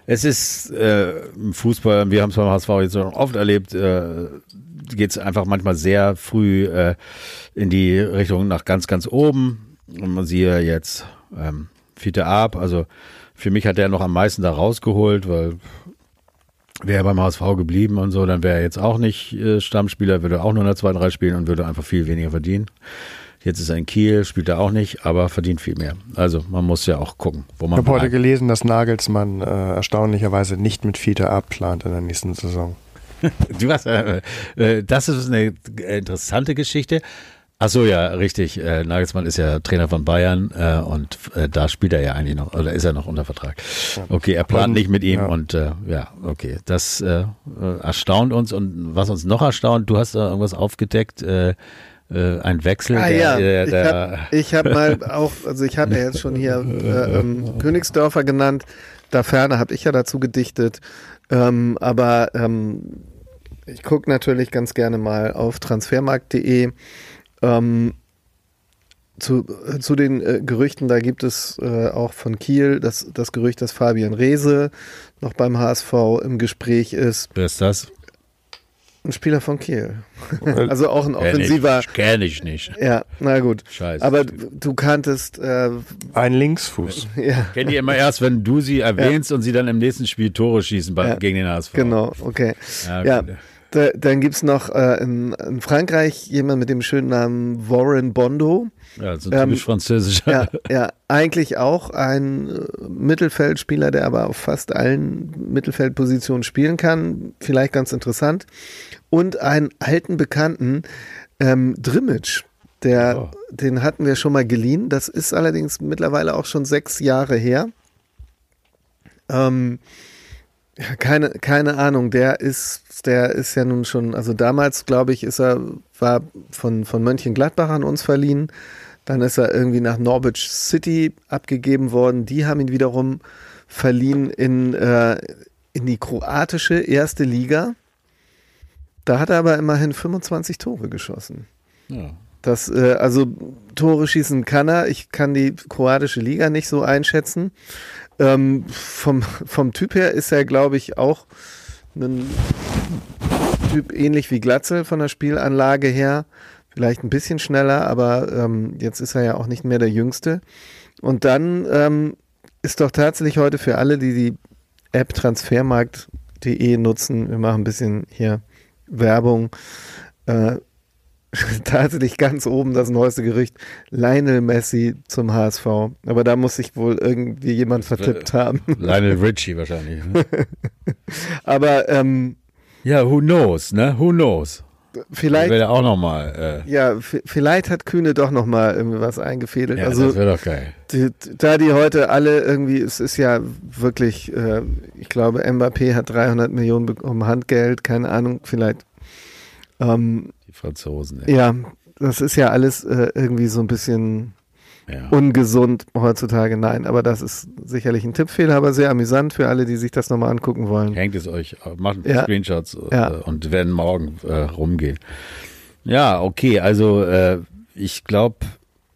Es ist äh, im Fußball, wir haben es beim HSV jetzt schon oft erlebt, äh, geht es einfach manchmal sehr früh äh, in die Richtung nach ganz, ganz oben. Und man sieht jetzt ähm, Fiete Ab, also für mich hat er noch am meisten da rausgeholt, weil wäre er beim HSV geblieben und so, dann wäre er jetzt auch nicht äh, Stammspieler, würde auch nur in der zweiten Reihe spielen und würde einfach viel weniger verdienen. Jetzt ist er in Kiel, spielt er auch nicht, aber verdient viel mehr. Also man muss ja auch gucken, wo man. Ich habe heute gelesen, dass Nagelsmann äh, erstaunlicherweise nicht mit Fiete abplant in der nächsten Saison. du hast, äh, äh, das ist eine interessante Geschte. Ach so, ja, richtig. Äh, Nagelsmann ist ja Trainer von Bayern äh, und äh, da spielt er ja eigentlich noch, oder ist er noch unter Vertrag. Okay, er plant nicht mit ihm ja. und äh, ja, okay. Das äh, erstaunt uns und was uns noch erstaunt, du hast da irgendwas aufgedeckt, äh, äh, ein Wechsel. Ah, der, ja, der, der ich habe hab mal auch, also ich habe ja jetzt schon hier äh, ähm, Königsdörfer genannt, da ferner habe ich ja dazu gedichtet, ähm, aber ähm, ich gucke natürlich ganz gerne mal auf transfermarkt.de. Ähm, zu, zu den äh, Gerüchten, da gibt es äh, auch von Kiel das, das Gerücht, dass Fabian Reese noch beim HSV im Gespräch ist. Wer ist das? Ein Spieler von Kiel. also auch ein offensiver. Kenn ich, kenn ich nicht. Ja, na gut. Scheiße. Aber du kanntest. Äh, ein Linksfuß. Ja. Kennt ihr immer erst, wenn du sie erwähnst ja. und sie dann im nächsten Spiel Tore schießen bei, ja. gegen den HSV. Genau, okay. Ja. ja. Da, dann gibt es noch äh, in, in, Frankreich jemand mit dem schönen Namen Warren Bondo. Ja, so typisch ähm, französisch. Ja, ja, eigentlich auch ein äh, Mittelfeldspieler, der aber auf fast allen Mittelfeldpositionen spielen kann. Vielleicht ganz interessant und einen alten Bekannten, ähm, Drimmitsch. Der, oh. Den hatten wir schon mal geliehen. Das ist allerdings mittlerweile auch schon sechs Jahre her. Ähm, ja, keine, keine Ahnung. Der ist, der ist ja nun schon, also damals, glaube ich, ist er, war von, von Mönchengladbach an uns verliehen. Dann ist er irgendwie nach Norwich City abgegeben worden. Die haben ihn wiederum verliehen in, äh, in die kroatische erste Liga. Da hat er aber immerhin 25 Tore geschossen. Ja. Das, äh, also Tore schießen kann er. Ich kann die kroatische Liga nicht so einschätzen. Ähm, vom, vom Typ her ist er, glaube ich, auch ein Typ ähnlich wie Glatzel von der Spielanlage her. Vielleicht ein bisschen schneller, aber ähm, jetzt ist er ja auch nicht mehr der Jüngste. Und dann ähm, ist doch tatsächlich heute für alle, die die App transfermarkt.de nutzen, wir machen ein bisschen hier Werbung. Äh, tatsächlich ganz oben das neueste Gerücht, Lionel Messi zum HSV. Aber da muss sich wohl irgendwie jemand vertippt haben. Lionel Richie wahrscheinlich. Ne? Aber ähm, ja, who knows, ne? Who knows? Vielleicht wäre auch noch mal. Äh, ja, vielleicht hat Kühne doch noch mal irgendwie was eingefädelt. Ja, also, das wäre doch geil. Die, da die heute alle irgendwie, es ist ja wirklich, äh, ich glaube, Mbappé hat 300 Millionen bekommen Handgeld, keine Ahnung, vielleicht. Ähm, Franzosen. Ey. Ja, das ist ja alles äh, irgendwie so ein bisschen ja. ungesund heutzutage. Nein, aber das ist sicherlich ein Tippfehler, aber sehr amüsant für alle, die sich das nochmal angucken wollen. Hängt es euch, macht ja. Screenshots äh, ja. und werden morgen äh, rumgehen. Ja, okay, also äh, ich glaube,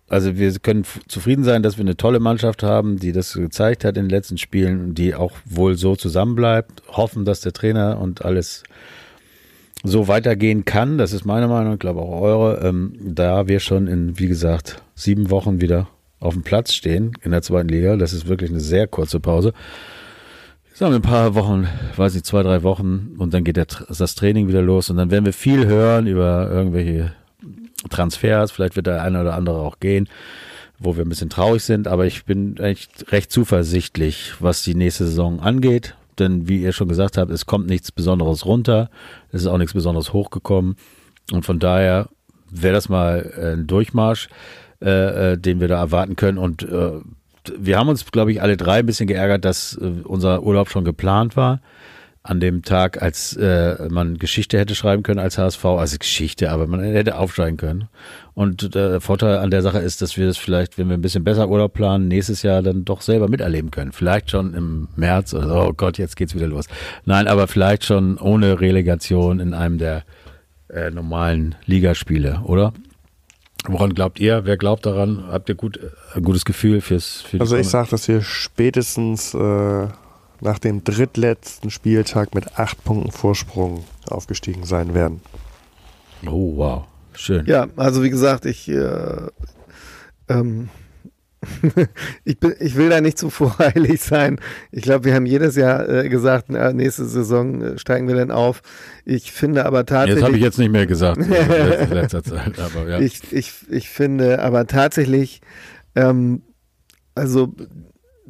also wir können zufrieden sein, dass wir eine tolle Mannschaft haben, die das gezeigt hat in den letzten Spielen und die auch wohl so zusammenbleibt. Hoffen, dass der Trainer und alles so weitergehen kann. Das ist meine Meinung, ich glaube auch eure. Ähm, da wir schon in, wie gesagt, sieben Wochen wieder auf dem Platz stehen in der zweiten Liga. Das ist wirklich eine sehr kurze Pause. Haben wir ein paar Wochen, weiß ich, zwei, drei Wochen und dann geht der, das Training wieder los und dann werden wir viel hören über irgendwelche Transfers. Vielleicht wird der eine oder andere auch gehen, wo wir ein bisschen traurig sind, aber ich bin echt recht zuversichtlich, was die nächste Saison angeht denn wie ihr schon gesagt habt, es kommt nichts Besonderes runter, es ist auch nichts Besonderes hochgekommen. Und von daher wäre das mal ein Durchmarsch, äh, äh, den wir da erwarten können. Und äh, wir haben uns, glaube ich, alle drei ein bisschen geärgert, dass äh, unser Urlaub schon geplant war an dem Tag, als äh, man Geschichte hätte schreiben können als HSV, also Geschichte, aber man hätte aufsteigen können. Und der Vorteil an der Sache ist, dass wir das vielleicht, wenn wir ein bisschen besser Urlaub planen, nächstes Jahr dann doch selber miterleben können. Vielleicht schon im März, also, oh Gott, jetzt geht's wieder los. Nein, aber vielleicht schon ohne Relegation in einem der äh, normalen Ligaspiele, oder? Woran glaubt ihr? Wer glaubt daran? Habt ihr gut, ein gutes Gefühl fürs? Für also ich sage, dass wir spätestens äh, nach dem drittletzten Spieltag mit acht Punkten Vorsprung aufgestiegen sein werden. Oh, wow. Schön. Ja, also wie gesagt, ich, äh, ähm, ich, bin, ich will da nicht zu voreilig sein. Ich glaube, wir haben jedes Jahr äh, gesagt, na, nächste Saison äh, steigen wir dann auf. Ich finde aber tatsächlich. Das habe ich jetzt nicht mehr gesagt in letzter Zeit. Aber, ja. ich, ich, ich finde aber tatsächlich, ähm, also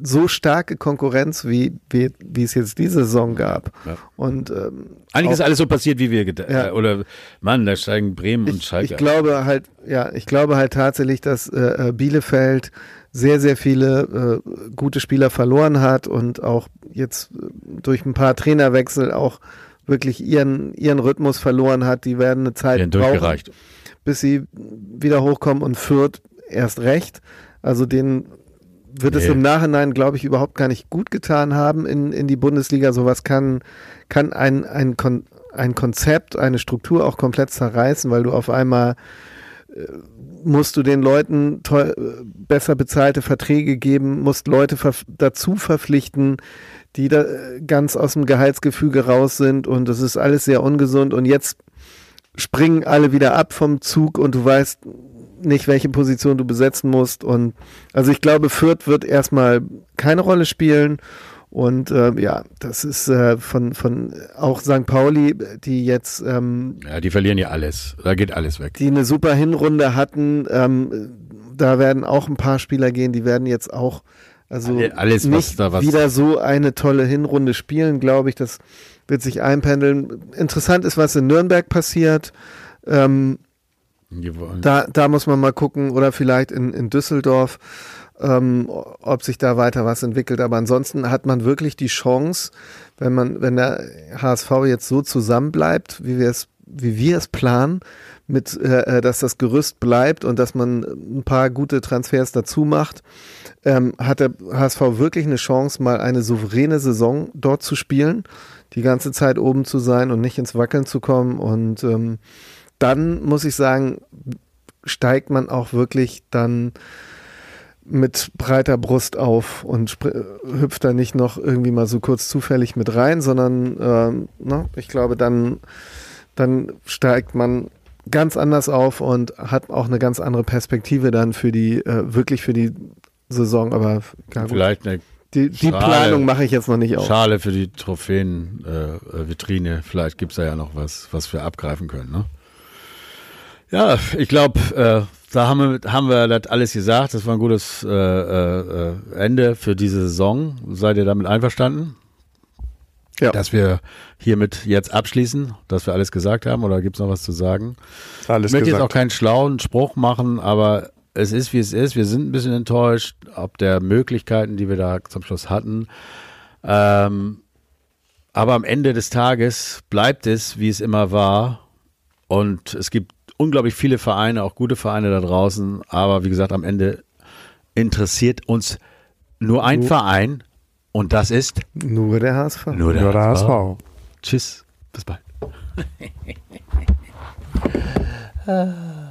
so starke Konkurrenz, wie, wie, wie es jetzt diese Saison gab. Ja. Und ähm, eigentlich ist alles so passiert, wie wir gedacht ja. Äh, oder Mann, da steigen Bremen ich, und Schalke. Ich glaube halt, ja, ich glaube halt tatsächlich, dass äh, äh, Bielefeld sehr, sehr viele äh, gute Spieler verloren hat und auch jetzt äh, durch ein paar Trainerwechsel auch wirklich ihren, ihren Rhythmus verloren hat. Die werden eine Zeit brauchen, bis sie wieder hochkommen und Fürth erst recht. Also den wird nee. es im Nachhinein, glaube ich, überhaupt gar nicht gut getan haben in, in die Bundesliga. Sowas kann, kann ein, ein, Kon ein Konzept, eine Struktur auch komplett zerreißen, weil du auf einmal äh, musst du den Leuten besser bezahlte Verträge geben, musst Leute ver dazu verpflichten, die da äh, ganz aus dem Gehaltsgefüge raus sind und das ist alles sehr ungesund und jetzt springen alle wieder ab vom Zug und du weißt, nicht, welche Position du besetzen musst. Und also ich glaube, Fürth wird erstmal keine Rolle spielen. Und äh, ja, das ist äh, von, von auch St. Pauli, die jetzt ähm, Ja, die verlieren ja alles. Da geht alles weg. Die eine super Hinrunde hatten. Ähm, da werden auch ein paar Spieler gehen, die werden jetzt auch also alles, nicht wieder so eine tolle Hinrunde spielen, glaube ich. Das wird sich einpendeln. Interessant ist, was in Nürnberg passiert. Ähm, da, da muss man mal gucken oder vielleicht in, in Düsseldorf, ähm, ob sich da weiter was entwickelt. Aber ansonsten hat man wirklich die Chance, wenn man, wenn der HSV jetzt so zusammenbleibt, wie wir es, wie wir es planen, mit, äh, äh dass das Gerüst bleibt und dass man ein paar gute Transfers dazu macht, ähm, hat der HSV wirklich eine Chance, mal eine souveräne Saison dort zu spielen, die ganze Zeit oben zu sein und nicht ins Wackeln zu kommen und ähm, dann muss ich sagen, steigt man auch wirklich dann mit breiter Brust auf und hüpft da nicht noch irgendwie mal so kurz zufällig mit rein, sondern ähm, na, ich glaube, dann, dann steigt man ganz anders auf und hat auch eine ganz andere Perspektive dann für die, äh, wirklich für die Saison. Aber ja, vielleicht eine die, die Schale, Planung mache ich jetzt noch nicht auf. Schale für die Trophäen-Vitrine. Äh, vielleicht gibt es da ja noch was, was wir abgreifen können. Ne? Ja, ich glaube, äh, da haben wir, haben wir das alles gesagt. Das war ein gutes äh, äh, Ende für diese Saison. Seid ihr damit einverstanden? Ja. Dass wir hiermit jetzt abschließen, dass wir alles gesagt haben oder gibt es noch was zu sagen? Alles ich möchte gesagt. jetzt auch keinen schlauen Spruch machen, aber es ist, wie es ist. Wir sind ein bisschen enttäuscht, ob der Möglichkeiten, die wir da zum Schluss hatten. Ähm, aber am Ende des Tages bleibt es, wie es immer war. Und es gibt unglaublich viele Vereine, auch gute Vereine da draußen. Aber wie gesagt, am Ende interessiert uns nur ein nur, Verein und das ist nur der HSV. Nur der, nur der HSV. HSV. Tschüss, bis bald.